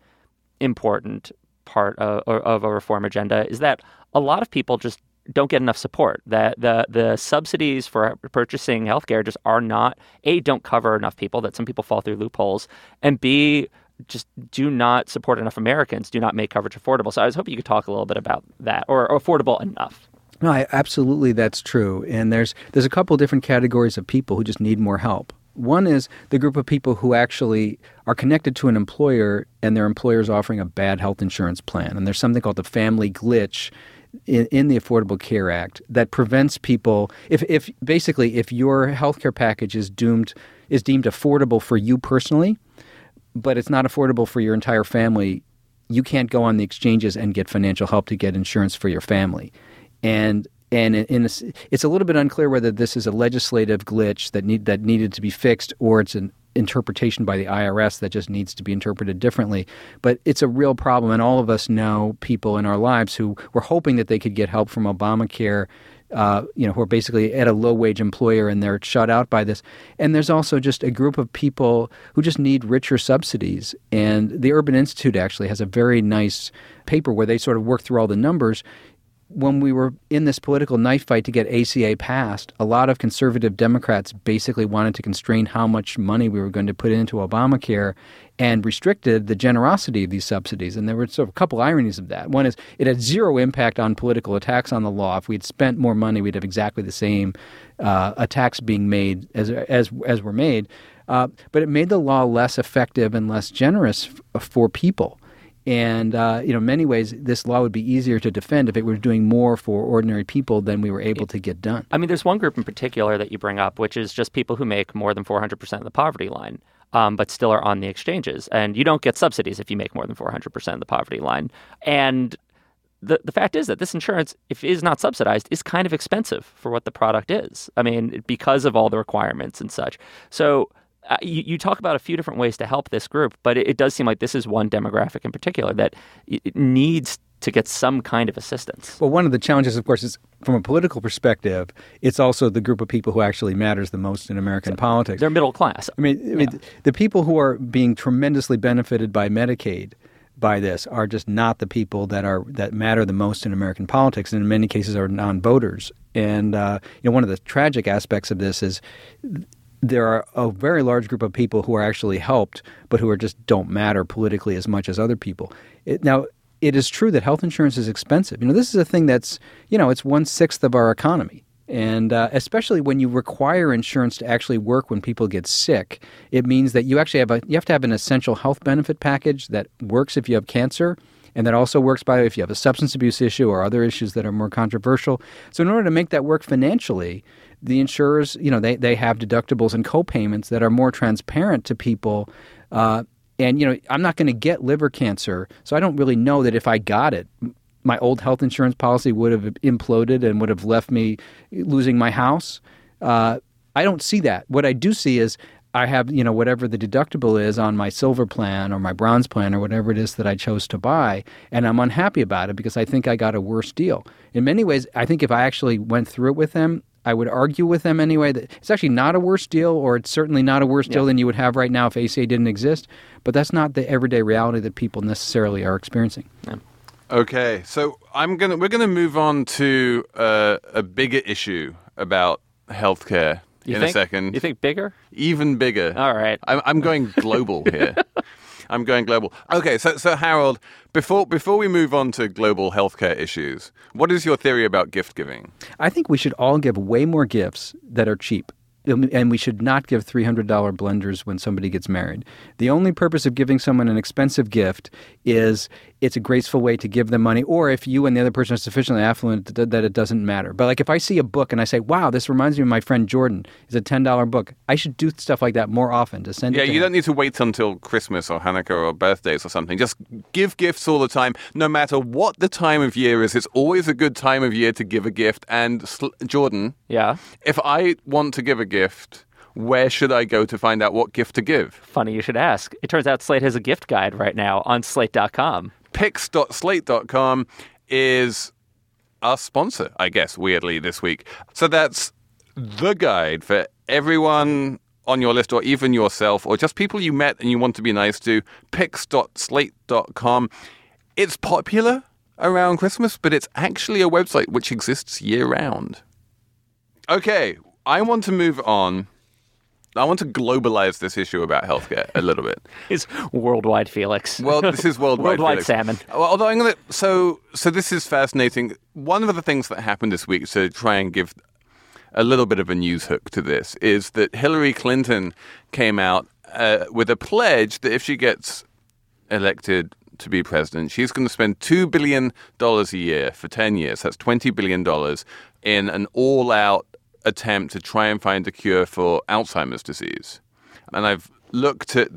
important part of, of a reform agenda, is that a lot of people just don't get enough support. That the the subsidies for purchasing healthcare just are not a don't cover enough people. That some people fall through loopholes, and b just do not support enough Americans. Do not make coverage affordable. So I was hoping you could talk a little bit about that, or, or affordable enough. No, I, absolutely, that's true. And there's there's a couple different categories of people who just need more help. One is the group of people who actually are connected to an employer and their employer is offering a bad health insurance plan. And there's something called the family glitch in, in, the Affordable Care Act that prevents people if, if basically if your health care package is doomed is deemed affordable for you personally, but it's not affordable for your entire family, you can't go on the exchanges and get financial help to get insurance for your family. And and in a, it's a little bit unclear whether this is a legislative glitch that need that needed to be fixed or it's an interpretation by the IRS that just needs to be interpreted differently. But it's a real problem, and all of us know people in our lives who were hoping that they could get help from Obamacare. Uh, you know, who are basically at a low wage employer and they're shut out by this. And there's also just a group of people who just need richer subsidies. And the Urban Institute actually has a very nice paper where they sort of work through all the numbers when we were in this political knife fight to get ACA passed, a lot of conservative Democrats basically wanted to constrain how much money we were going to put into Obamacare and restricted the generosity of these subsidies. And there were sort of a couple ironies of that. One is it had zero impact on political attacks on the law. If we'd spent more money, we'd have exactly the same uh, attacks being made as as as were made. Uh, but it made the law less effective and less generous f- for people. And uh, you know, many ways, this law would be easier to defend if it were doing more for ordinary people than we were able to get done. I mean, there's one group in particular that you bring up, which is just people who make more than 400% of the poverty line. Um, but still are on the exchanges. And you don't get subsidies if you make more than 400% of the poverty line. And the, the fact is that this insurance, if it is not subsidized, is kind of expensive for what the product is. I mean, because of all the requirements and such. So uh, you, you, talk about a few different ways to help this group, but it, it does seem like this is one demographic in particular that it needs to get some kind of assistance. Well, one of the challenges, of course, is from a political perspective, it's also the group of people who actually matters the most in American so politics. They're middle class. I mean, I mean the people who are being tremendously benefited by Medicaid by this are just not the people that are that matter the most in American politics, and in many cases are non-voters. And uh, you know, one of the tragic aspects of this is there are a very large group of people who are actually helped, but who are just don't matter politically as much as other people. It, now, it is true that health insurance is expensive. You know, this is a thing that's you know it's one sixth of our economy, and uh, especially when you require insurance to actually work when people get sick, it means that you actually have a you have to have an essential health benefit package that works if you have cancer. And that also works by if you have a substance abuse issue or other issues that are more controversial. So, in order to make that work financially, the insurers, you know, they, they have deductibles and co-payments that are more transparent to people. Uh, and, you know, I'm not going to get liver cancer, so I don't really know that if I got it, my old health insurance policy would have imploded and would have left me losing my house. Uh, I don't see that. What I do see is I have, you know, whatever the deductible is on my silver plan or my bronze plan or whatever it is that I chose to buy, and I'm unhappy about it because I think I got a worse deal. In many ways, I think if I actually went through it with them, I would argue with them anyway that it's actually not a worse deal, or it's certainly not a worse deal than you would have right now if ACA didn't exist. But that's not the everyday reality that people necessarily are experiencing. Yeah. Okay, so I'm gonna we're gonna move on to uh, a bigger issue about healthcare you in think, a second. You think bigger? Even bigger. All right. I'm, I'm going global here. I'm going global. Okay, so so Harold, before before we move on to global healthcare issues, what is your theory about gift giving? I think we should all give way more gifts that are cheap and we should not give $300 blenders when somebody gets married. The only purpose of giving someone an expensive gift is it's a graceful way to give them money, or if you and the other person are sufficiently affluent that it doesn't matter. But like if I see a book and I say, "Wow, this reminds me of my friend Jordan," it's a ten dollar book. I should do stuff like that more often to send. Yeah, you him. don't need to wait until Christmas or Hanukkah or birthdays or something. Just give gifts all the time, no matter what the time of year is. It's always a good time of year to give a gift. And Jordan, yeah, if I want to give a gift where should I go to find out what gift to give? Funny you should ask. It turns out Slate has a gift guide right now on slate.com. Picks.slate.com is our sponsor, I guess, weirdly, this week. So that's the guide for everyone on your list or even yourself or just people you met and you want to be nice to. Picks.slate.com. It's popular around Christmas, but it's actually a website which exists year round. Okay, I want to move on I want to globalize this issue about healthcare a little bit. It's worldwide, Felix. Well, this is worldwide. worldwide Felix. Salmon. Well, although I'm gonna. So, so this is fascinating. One of the things that happened this week to try and give a little bit of a news hook to this is that Hillary Clinton came out uh, with a pledge that if she gets elected to be president, she's going to spend two billion dollars a year for ten years. That's twenty billion dollars in an all-out attempt to try and find a cure for Alzheimer's disease. And I've looked at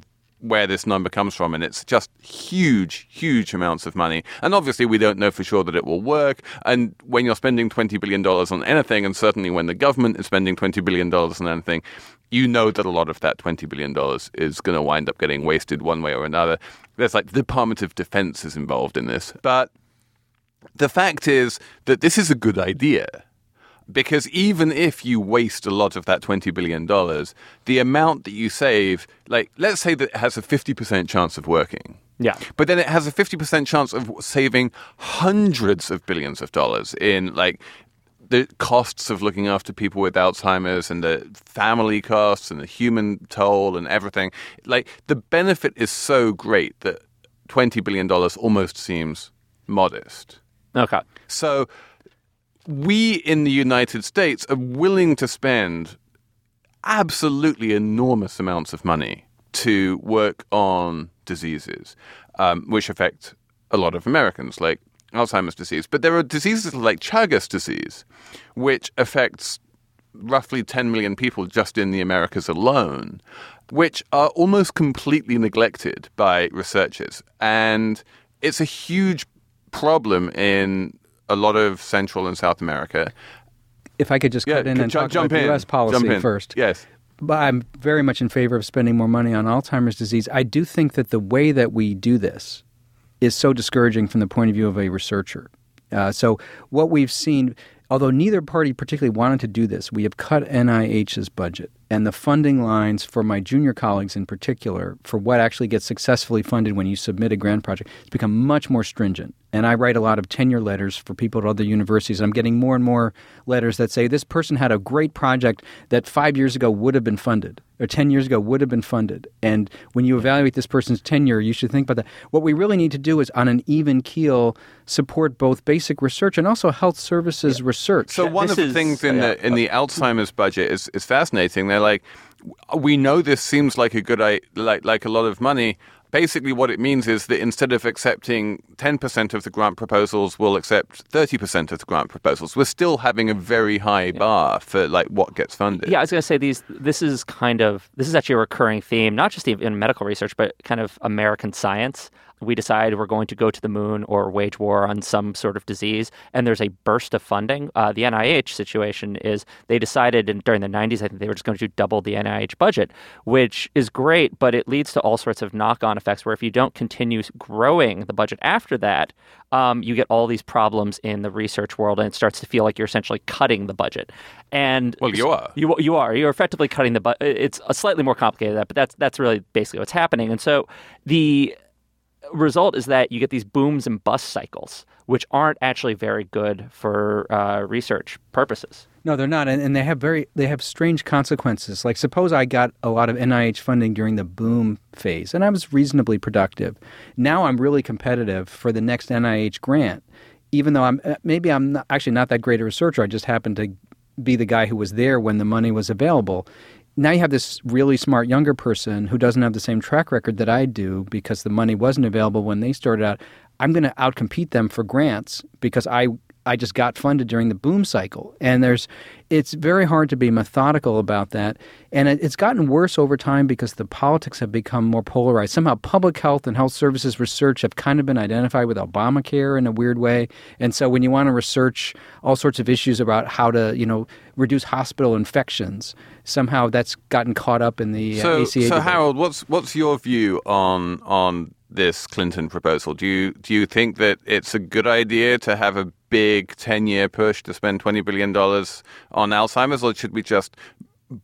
where this number comes from, and it's just huge, huge amounts of money. And obviously, we don't know for sure that it will work. And when you're spending $20 billion on anything, and certainly when the government is spending $20 billion on anything, you know that a lot of that $20 billion is going to wind up getting wasted one way or another. There's like the Department of Defense is involved in this. But the fact is that this is a good idea. Because even if you waste a lot of that $20 billion, the amount that you save, like, let's say that it has a 50% chance of working. Yeah. But then it has a 50% chance of saving hundreds of billions of dollars in, like, the costs of looking after people with Alzheimer's and the family costs and the human toll and everything. Like, the benefit is so great that $20 billion almost seems modest. Okay. So we in the United States are willing to spend absolutely enormous amounts of money to work on diseases um, which affect a lot of Americans, like Alzheimer's disease. But there are diseases like Chagas disease, which affects roughly 10 million people just in the Americas alone, which are almost completely neglected by researchers. And it's a huge problem in a lot of Central and South America. If I could just cut in and ju- talk jump about in. U.S. policy Jump in. first. Yes. But I'm very much in favor of spending more money on Alzheimer's disease. I do think that the way that we do this is so discouraging from the point of view of a researcher. Uh, so what we've seen, although neither party particularly wanted to do this, we have cut NIH's budget and the funding lines for my junior colleagues in particular for what actually gets successfully funded when you submit a grant project has become much more stringent. And I write a lot of tenure letters for people at other universities. I'm getting more and more letters that say this person had a great project that five years ago would have been funded or 10 years ago would have been funded. And when you evaluate this person's tenure, you should think about that. What we really need to do is, on an even keel, support both basic research and also health services research. So one This of the is- things in yeah. the in the Alzheimer's budget is, is fascinating. They're like, we know this seems like a good i like like a lot of money. Basically, what it means is that instead of accepting 10% of the grant proposals, we'll accept 30% of the grant proposals. We're still having a very high bar for like what gets funded. Yeah, I was going to say these. This is kind of this is actually a recurring theme, not just in medical research, but kind of American science. We decide we're going to go to the moon or wage war on some sort of disease, and there's a burst of funding. Uh, the NIH situation is they decided in, during the 90s, I think they were just going to double the NIH budget, which is great, but it leads to all sorts of knock-on effects. Where if you don't continue growing the budget after that, um, you get all these problems in the research world, and it starts to feel like you're essentially cutting the budget. And Well, you are. you you are you're effectively cutting the budget. It's a slightly more complicated than that, but that's that's really basically what's happening. And so the result is that you get these booms and bust cycles, which aren't actually very good for uh, research purposes. No, they're not, and, and they have very they have strange consequences. Like, suppose I got a lot of NIH funding during the boom phase, and I was reasonably productive. Now I'm really competitive for the next NIH grant, even though I'm uh, maybe I'm not, actually not that great a researcher. I just happened to be the guy who was there when the money was available. Now you have this really smart younger person who doesn't have the same track record that I do because the money wasn't available when they started out. I'm going to outcompete them for grants because I I just got funded during the boom cycle. And there's, it's very hard to be methodical about that. And it, it's gotten worse over time because the politics have become more polarized. Somehow public health and health services research have kind of been identified with Obamacare in a weird way. And so when you want to research all sorts of issues about how to, you know, reduce hospital infections, somehow that's gotten caught up in the uh, So, ACA. so debate. Harold, what's what's your view on on this Clinton proposal? Do you do you think that it's a good idea to have a big ten year push to spend twenty billion dollars on Alzheimer's, or should we just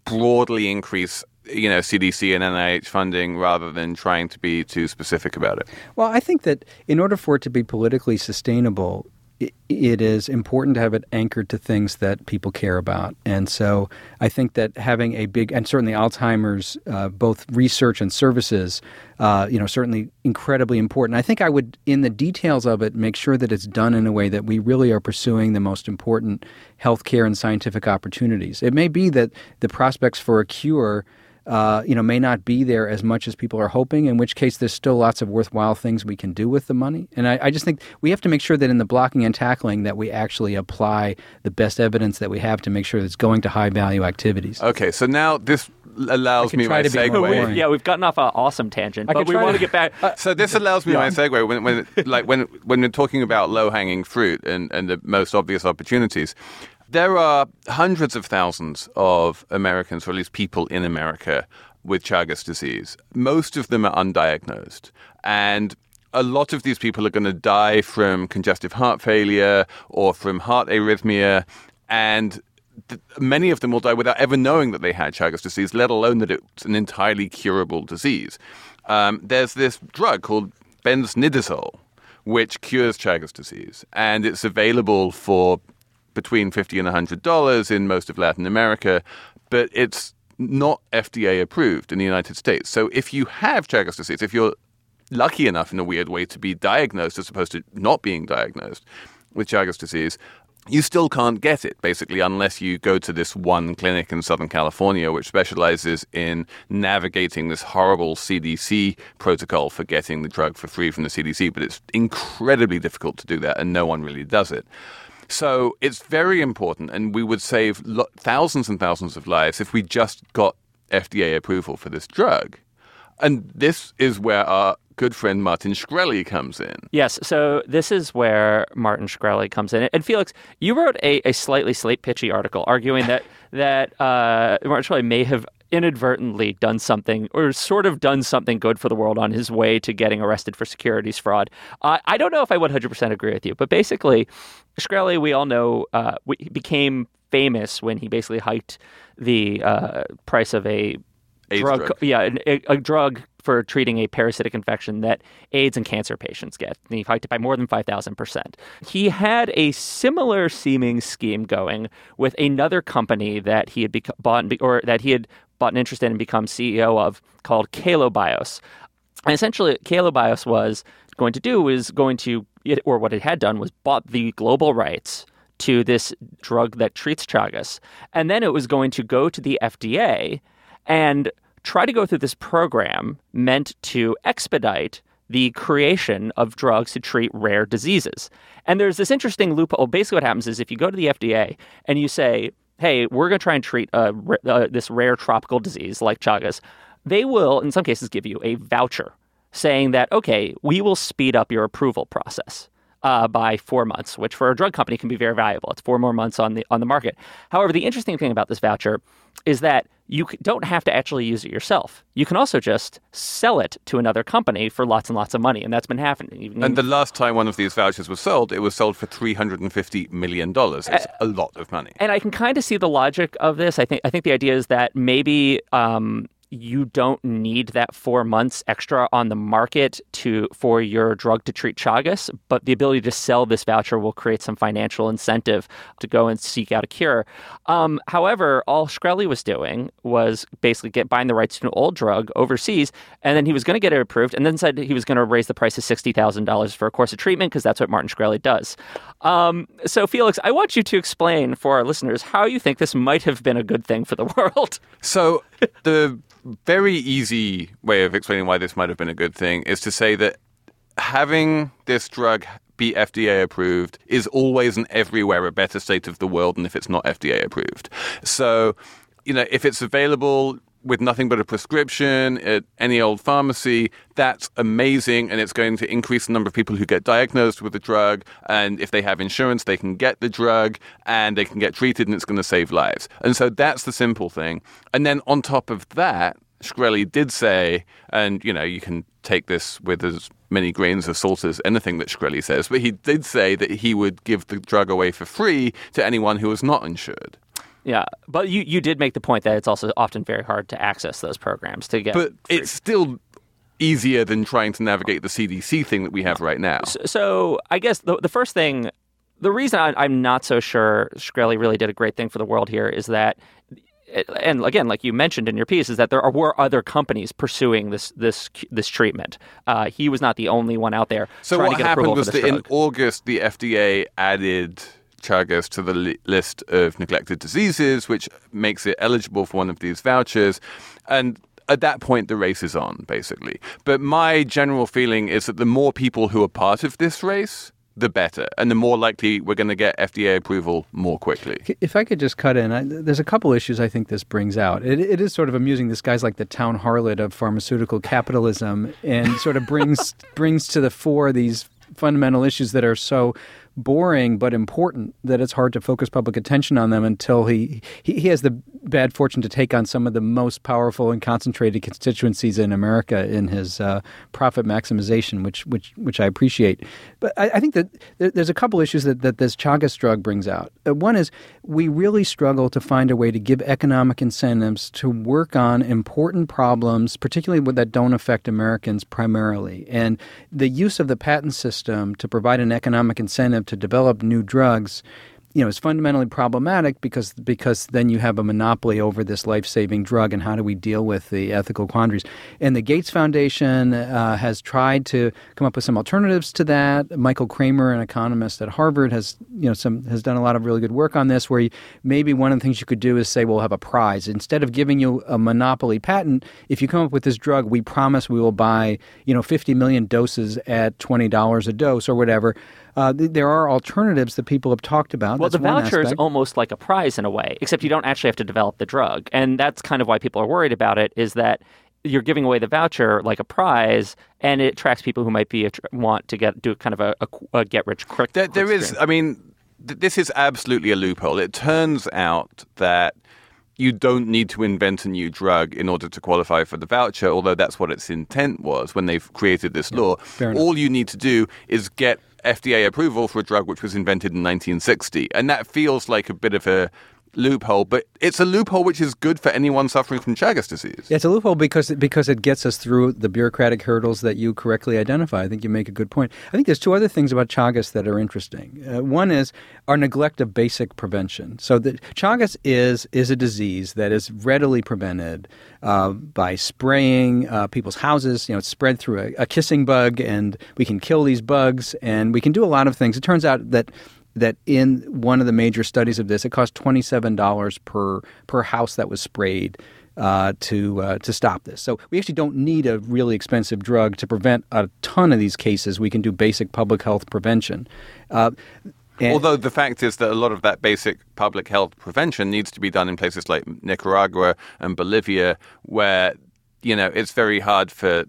broadly increase? You know, CDC and NIH funding rather than trying to be too specific about it. Well, I think that in order for it to be politically sustainable, it is important to have it anchored to things that people care about. And so I think that having a big, and certainly Alzheimer's, uh, both research and services, uh, you know, certainly incredibly important. I think I would, in the details of it, make sure that it's done in a way that we really are pursuing the most important healthcare and scientific opportunities. It may be that the prospects for a cure uh, you know, may not be there as much as people are hoping. In which case, there's still lots of worthwhile things we can do with the money. And I, I just think we have to make sure that in the blocking and tackling that we actually apply the best evidence that we have to make sure that it's going to high value activities. Okay, so now this allows me try my to be more segue. boring. Yeah, we've gotten off an awesome tangent, I but we try want to to- get back. So this allows me my segue when, when like when when we're talking about low hanging fruit and, and the most obvious opportunities. There are hundreds of thousands of Americans, or at least people in America, with Chagas disease. Most of them are undiagnosed. And a lot of these people are going to die from congestive heart failure or from heart arrhythmia. And th- many of them will die without ever knowing that they had Chagas disease, let alone that it's an entirely curable disease. Um, there's this drug called benznidazole, which cures Chagas disease, and it's available for between fifty and hundred dollars in most of Latin America, but it's not FDA approved in the United States. So if you have Chagas disease, if you're lucky enough in a weird way to be diagnosed as opposed to not being diagnosed with Chagas disease, you still can't get it basically unless you go to this one clinic in Southern California which specializes in navigating this horrible CDC protocol for getting the drug for free from the CDC. But it's incredibly difficult to do that, and no one really does it. So it's very important, and we would save lo- thousands and thousands of lives if we just got FDA approval for this drug. And this is where our good friend Martin Shkreli comes in. Yes, so this is where Martin Shkreli comes in. And Felix, you wrote a, a slightly slate pitchy article arguing that that uh, Martin Shkreli may have inadvertently done something or sort of done something good for the world on his way to getting arrested for securities fraud. Uh, I don't know if I 100% agree with you, but basically, Shkreli, we all know, uh, became famous when he basically hiked the uh, price of a drug, drug. yeah, a, a drug for treating a parasitic infection that AIDS and cancer patients get. And he hiked it by more than 5,000%. He had a similar seeming scheme going with another company that he had beca- bought or that he had bought an interest in and become CEO of called Kalobios. And essentially, Kalobios was going to do is going to, or what it had done was bought the global rights to this drug that treats Chagas. And then it was going to go to the FDA and try to go through this program meant to expedite the creation of drugs to treat rare diseases. And there's this interesting loophole. Basically, what happens is if you go to the FDA and you say, hey, we're going to try and treat uh, uh, this rare tropical disease like Chagas, they will, in some cases, give you a voucher saying that, okay, we will speed up your approval process. Uh, by four months, which for a drug company can be very valuable. It's four more months on the on the market. However, the interesting thing about this voucher is that you don't have to actually use it yourself. You can also just sell it to another company for lots and lots of money, and that's been happening. Even And the last time one of these vouchers was sold, it was sold for $350 million. It's a lot of money. and I can kind of see the logic of this. I think I think the idea is that maybe um, you don't need that four months extra on the market to for your drug to treat Chagas, but the ability to sell this voucher will create some financial incentive to go and seek out a cure. Um, however, all Shkreli was doing was basically get buying the rights to an old drug overseas, and then he was going to get it approved, and then said he was going to raise the price to sixty thousand dollars for a course of treatment because that's what Martin Shkreli does. Um, so, Felix, I want you to explain for our listeners how you think this might have been a good thing for the world. So the very easy way of explaining why this might have been a good thing is to say that having this drug be FDA approved is always and everywhere a better state of the world than if it's not FDA approved. So, you know, if it's available with nothing but a prescription at any old pharmacy, that's amazing. And it's going to increase the number of people who get diagnosed with the drug. And if they have insurance, they can get the drug and they can get treated and it's going to save lives. And so that's the simple thing. And then on top of that, Shkreli did say, and you know, you can take this with as many grains of salt as anything that Shkreli says, but he did say that he would give the drug away for free to anyone who was not insured. Yeah, but you, you did make the point that it's also often very hard to access those programs to get. But it's still easier than trying to navigate the CDC thing that we have right now. so I guess the, the first thing, the reason I, I'm not so sure Shkreli really did a great thing for the world here is that, and again, like you mentioned in your piece, is that there are, were other companies pursuing this this this treatment. Uh, he was not the only one out there So trying what to get happened was that in. August, the FDA added Chagas to the li- list of neglected diseases, which makes it eligible for one of these vouchers. And at that point, the race is on, basically. But my general feeling is that the more people who are part of this race, the better. And the more likely we're going to get FDA approval more quickly. If I could just cut in, I, there's a couple issues I think this brings out. It, it is sort of amusing. This guy's like the town harlot of pharmaceutical capitalism, and sort of brings brings to the fore these fundamental issues that are so boring but important that it's hard to focus public attention on them until he, he, he has the bad fortune to take on some of the most powerful and concentrated constituencies in America in his uh, profit maximization, which which which I appreciate. But I, I think that there's a couple issues that, that this Chagas drug brings out. Uh, one is we really struggle to find a way to give economic incentives to work on important problems, particularly that don't affect Americans primarily. And the use of the patent system to provide an economic incentive to develop new drugs you know, is fundamentally problematic because because then you have a monopoly over this life saving drug, and how do we deal with the ethical quandaries? And the Gates Foundation uh, has tried to come up with some alternatives to that. Michael Kremer an economist at Harvard, has you know some has done a lot of really good work on this. Where you, maybe one of the things you could do is say we'll have a prize instead of giving you a monopoly patent. If you come up with this drug, we promise we will buy you know 50 million doses at twenty dollars a dose or whatever uh, th- there are alternatives that people have talked about. Well, that's the voucher is almost like a prize in a way, except you don't actually have to develop the drug, and that's kind of why people are worried about it. Is that you're giving away the voucher like a prize, and it attracts people who might be want to get do kind of a, a, a get rich quick. There, there is, I mean, th- this is absolutely a loophole. It turns out that you don't need to invent a new drug in order to qualify for the voucher, although that's what its intent was when they've created this yeah, law. All you need to do is get FDA approval for a drug which was invented in 1960. And that feels like a bit of a loophole, but it's a loophole which is good for anyone suffering from Chagas disease. Yeah, it's a loophole because because it gets us through the bureaucratic hurdles that you correctly identify. I think you make a good point. I think there's two other things about Chagas that are interesting. Uh, one is our neglect of basic prevention. So the Chagas is is a disease that is readily prevented uh, by spraying uh, people's houses. You know, it's spread through a, a kissing bug, and we can kill these bugs, and we can do a lot of things. It turns out that that in one of the major studies of this, it cost twenty seven dollars per per house that was sprayed. Uh, to uh, to stop this. So we actually don't need a really expensive drug to prevent a ton of these cases. We can do basic public health prevention. Uh, Although the fact is that a lot of that basic public health prevention needs to be done in places like Nicaragua and Bolivia, where you know it's very hard for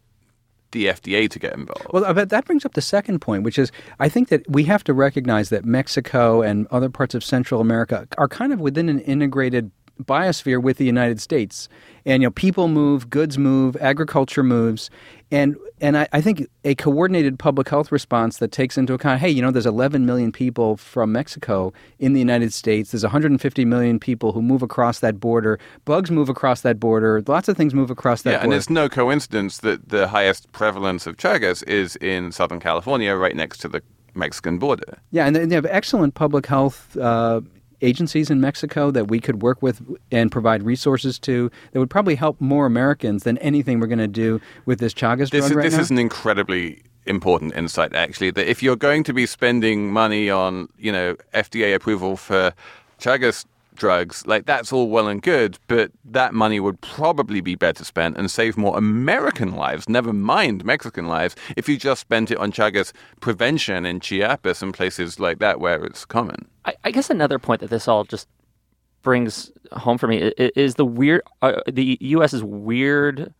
the FDA to get involved. Well, that brings up the second point, which is I think that we have to recognize that Mexico and other parts of Central America are kind of within an integrated biosphere with the United States. And you know, people move, goods move, agriculture moves, and and I, I, think a coordinated public health response that takes into account, hey, you know, there's 11 million people from Mexico in the United States. There's 150 million people who move across that border. Bugs move across that border. Lots of things move across that yeah, border. and it's no coincidence that the highest prevalence of Chagas is in Southern California, right next to the Mexican border. Yeah, and they have excellent public health uh, agencies in Mexico that we could work with and provide resources to that would probably help more Americans than anything we're going to do with this Chagas this drug is, right This now? is an incredibly important insight, actually, that if you're going to be spending money on, you know, FDA approval for Chagas drugs, like that's all well and good, but that money would probably be better spent and save more American lives, never mind Mexican lives, if you just spent it on Chagas prevention in Chiapas and places like that where it's common. I, I guess another point that this all just brings home for me is the weird, uh, the U.S.'s weird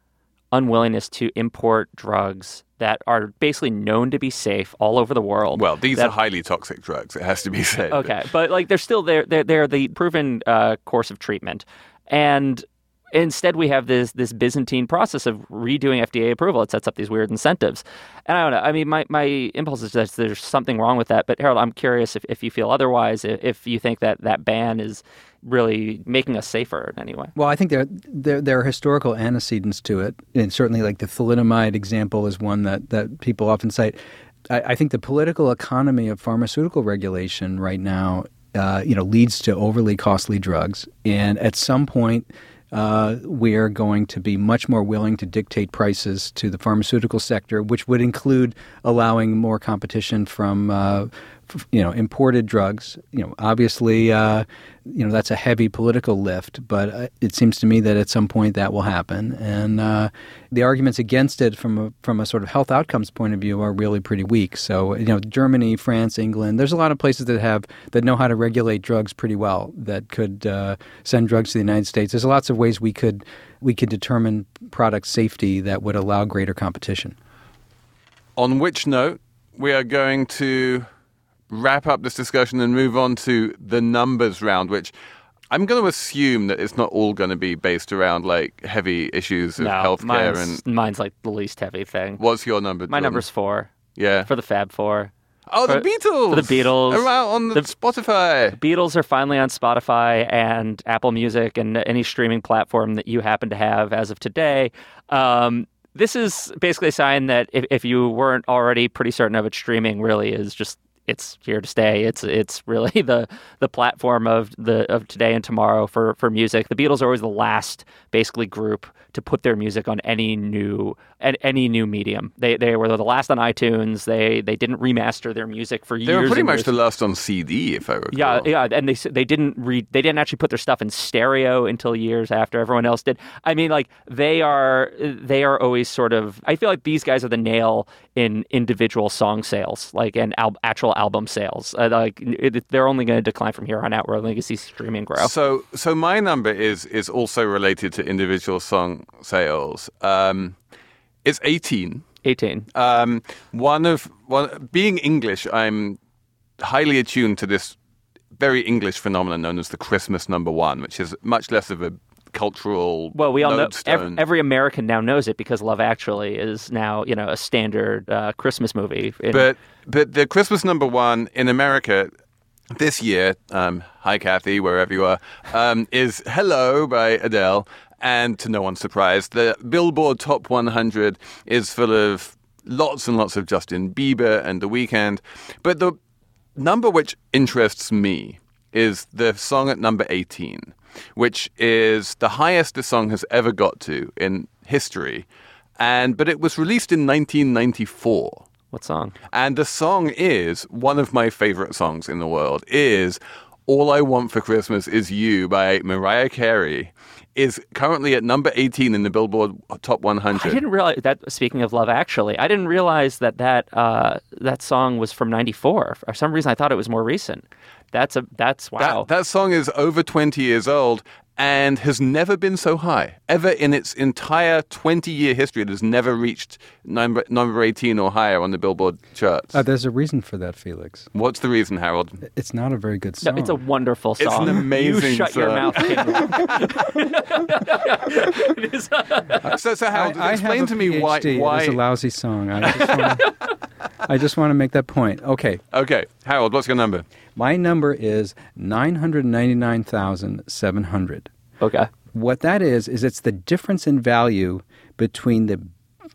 unwillingness to import drugs that are basically known to be safe all over the world. Well, these that, are highly toxic drugs. It has to be said. Okay, but like they're still there. They're, they're the proven uh, course of treatment, and instead we have this this Byzantine process of redoing FDA approval. It sets up these weird incentives, and I don't know. I mean, my, my impulse is that there's something wrong with that. But Harold, I'm curious if, if you feel otherwise. If, you think that that ban is really making us safer in any way. Well, I think there, there, there are historical antecedents to it, and certainly like the thalidomide example is one that that people often cite. I, I think the political economy of pharmaceutical regulation right now, uh, you know, leads to overly costly drugs, and at some point. Uh, we are going to be much more willing to dictate prices to the pharmaceutical sector, which would include allowing more competition from uh, you know imported drugs. You know, obviously, uh, you know that's a heavy political lift, but uh, it seems to me that at some point that will happen. And uh, the arguments against it, from a from a sort of health outcomes point of view, are really pretty weak. So you know, Germany, France, England, there's a lot of places that have that know how to regulate drugs pretty well that could uh, send drugs to the United States. There's lots of ways we could we could determine product safety that would allow greater competition. On which note, we are going to wrap up this discussion and move on to the numbers round, which I'm going to assume that it's not all going to be based around like heavy issues of no, healthcare. mine's, And mine's like the least heavy thing. what's your number? My Jordan? number's four yeah. for the Fab Four. oh, the for- Beatles. for the Beatles. Are out on the, The- Spotify. Beatles are finally on Spotify and Apple Music and any streaming platform that you happen to have as of today. Um, this is basically a sign that if, if you weren't already pretty certain of it, streaming really is just it's here to stay. It's it's really the the platform of the of today and tomorrow for for music. The Beatles are always the last basically group to put their music on any new any new medium. They they were the last on iTunes. They they didn't remaster their music for years. They were pretty much years. the last on CD, if I recall. Yeah, yeah, and they they didn't read they didn't actually put their stuff in stereo until years after everyone else did. I mean, like they are they are always sort of. I feel like these guys are the nail in individual song sales, like and al- actual album sales. Uh, like it, they're only going to decline from here on out. We're only going to see streaming grow. So, so my number is is also related to individual song sales. Um, it's 18. Eighteen. Um, one of one being English, I'm highly attuned to this very English phenomenon known as the Christmas number one, which is much less of a cultural Well, we all know every, every American now knows it because Love Actually is now you know a standard uh, Christmas movie. in- But but the Christmas number one in America this year, um, hi Cathy, wherever you are, um, is "Hello" by Adele, and to no one's surprise, the Billboard Top 100 is full of lots and lots of Justin Bieber and The Weeknd. But the number which interests me is the song at number 18, which is the highest the song has ever got to in history. And but it was released in 1994. what song? And the song is one of my favorite songs in the world is All I Want for Christmas Is You by Mariah Carey is currently at number 18 in the Billboard Top 100. I didn't realize that. Speaking of Love Actually, I didn't realize that that uh, that song was from '94. For some reason, I thought it was more recent. That's a that's wow. That, that song is over 20 years old and has never been so high. Ever in its entire 20 year history, it has never reached number, number 18 or higher on the Billboard charts. Uh, there's a reason for that, Felix. What's the reason, Harold? It's not a very good no, song. it's a wonderful song. It's an amazing You shut your song. mouth, King. It is- So, so Harold, I, I explain have to a me why. PhD. why... It's a lousy song. I just, wanna, I just want to make that point. Okay, Okay, Harold, what's your number? My number is nine hundred ninety-nine thousand seven hundred. okay. What that is is it's the difference in value between the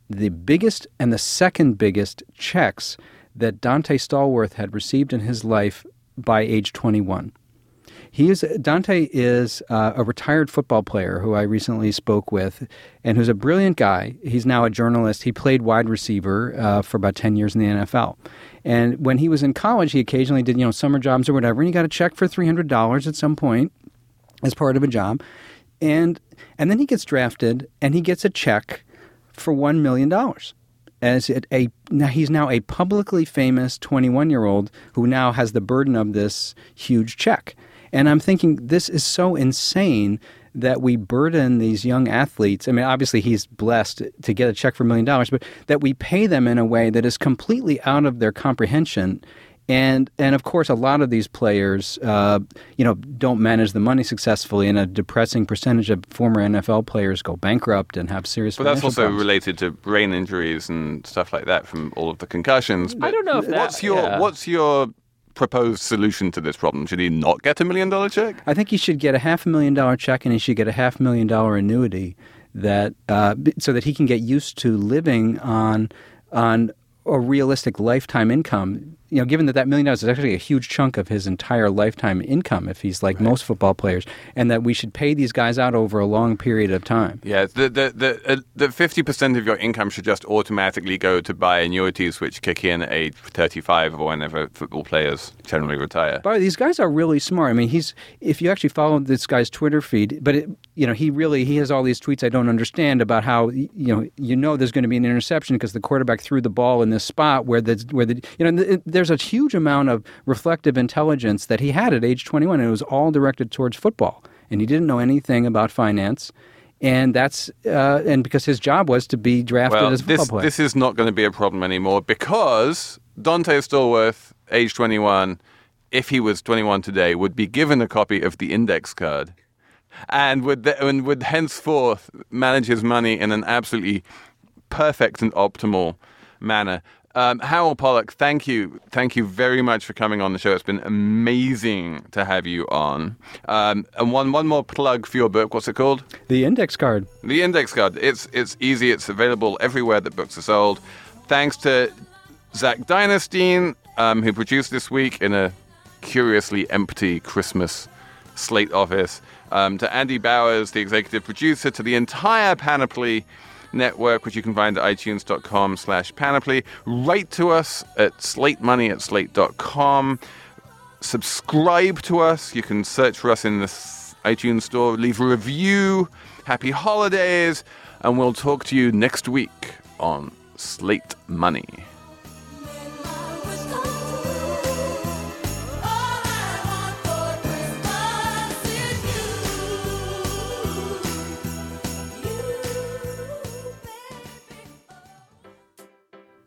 the biggest and the second biggest checks that Donté Stallworth had received in his life by age 21. He is Donté is uh, a retired football player who I recently spoke with, and who's a brilliant guy. He's now a journalist. He played wide receiver uh, for about ten years in the NFL, and when he was in college, he occasionally did you know summer jobs or whatever, and he got a check for three hundred dollars at some point as part of a job, and and then he gets drafted and he gets a check for one million dollars. As a now he's now a publicly famous 21 year old who now has the burden of this huge check. And I'm thinking this is so insane that we burden these young athletes. I mean, obviously he's blessed to get a check for a million dollars, but that we pay them in a way that is completely out of their comprehension. And and of course, a lot of these players, uh, you know, don't manage the money successfully, and a depressing percentage of former NFL players go bankrupt and have serious. But that's also problems. related to brain injuries and stuff like that from all of the concussions. I don't know if that- what's your yeah. what's your proposed solution to this problem? Should he not get a million dollar check? I think he should get a half a million dollar check and he should get a half million dollar annuity that uh, so that he can get used to living on on a realistic lifetime income. You know, given that that million dollars is actually a huge chunk of his entire lifetime income, if he's like most football players, and that we should pay these guys out over a long period of time. Yeah, the the the uh, the fifty percent of your income should just automatically go to buy annuities, which kick in at age thirty five or whenever football players generally retire. By the way, these guys are really smart. I mean, he's if you actually follow this guy's Twitter feed, but it, you know, he really he has all these tweets I don't understand about how you know you know there's going to be an interception because the quarterback threw the ball in this spot where the where the you know th- there's a huge amount of reflective intelligence that he had at age 21 and it was all directed towards football and he didn't know anything about finance and that's uh, and because his job was to be drafted Well, as a football this player. this is not going to be a problem anymore because Donté Stallworth age 21, if he was 21 today, would be given a copy of the index card and would, th- and would henceforth manage his money in an absolutely perfect and optimal manner. Um, Harold Pollack, thank you. Thank you very much for coming on the show. It's been amazing to have you on. Um, and one, one more plug for your book. What's it called? The index card. The index card. It's, it's easy. It's available everywhere that books are sold. Thanks to Zach Dynasteen, um, who produced this week in a curiously empty Christmas slate office. Um, to Andy Bowers, the executive producer, to the entire Panoply network, which you can find at itunes.com slash panoply. Write to us at slatemoney at slate.com. Subscribe to us. You can search for us in the iTunes store. Leave a review. Happy holidays. And we'll talk to you next week on Slate Money.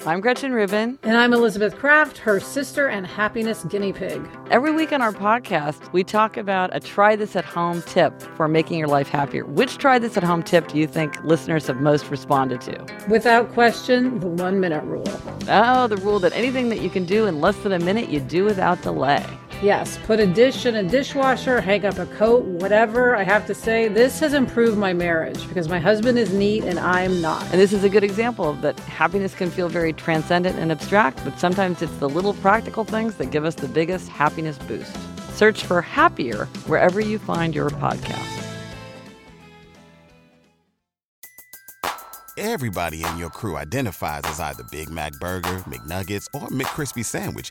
I'm Gretchen Rubin. And I'm Elizabeth Craft, her sister and happiness guinea pig. Every week on our podcast, we talk about a try this at home tip for making your life happier. Which try this at home tip do you think listeners have most responded to? Without question, the one minute rule. Oh, the rule that anything that you can do in less than a minute, you do without delay. Yes, put a dish in a dishwasher, hang up a coat, whatever. I have to say, this has improved my marriage because my husband is neat and I'm not. And this is a good example of that happiness can feel very transcendent and abstract, but sometimes it's the little practical things that give us the biggest happiness boost. Search for Happier wherever you find your podcast. Everybody in your crew identifies as either Big Mac Burger, McNuggets, or McCrispy Sandwich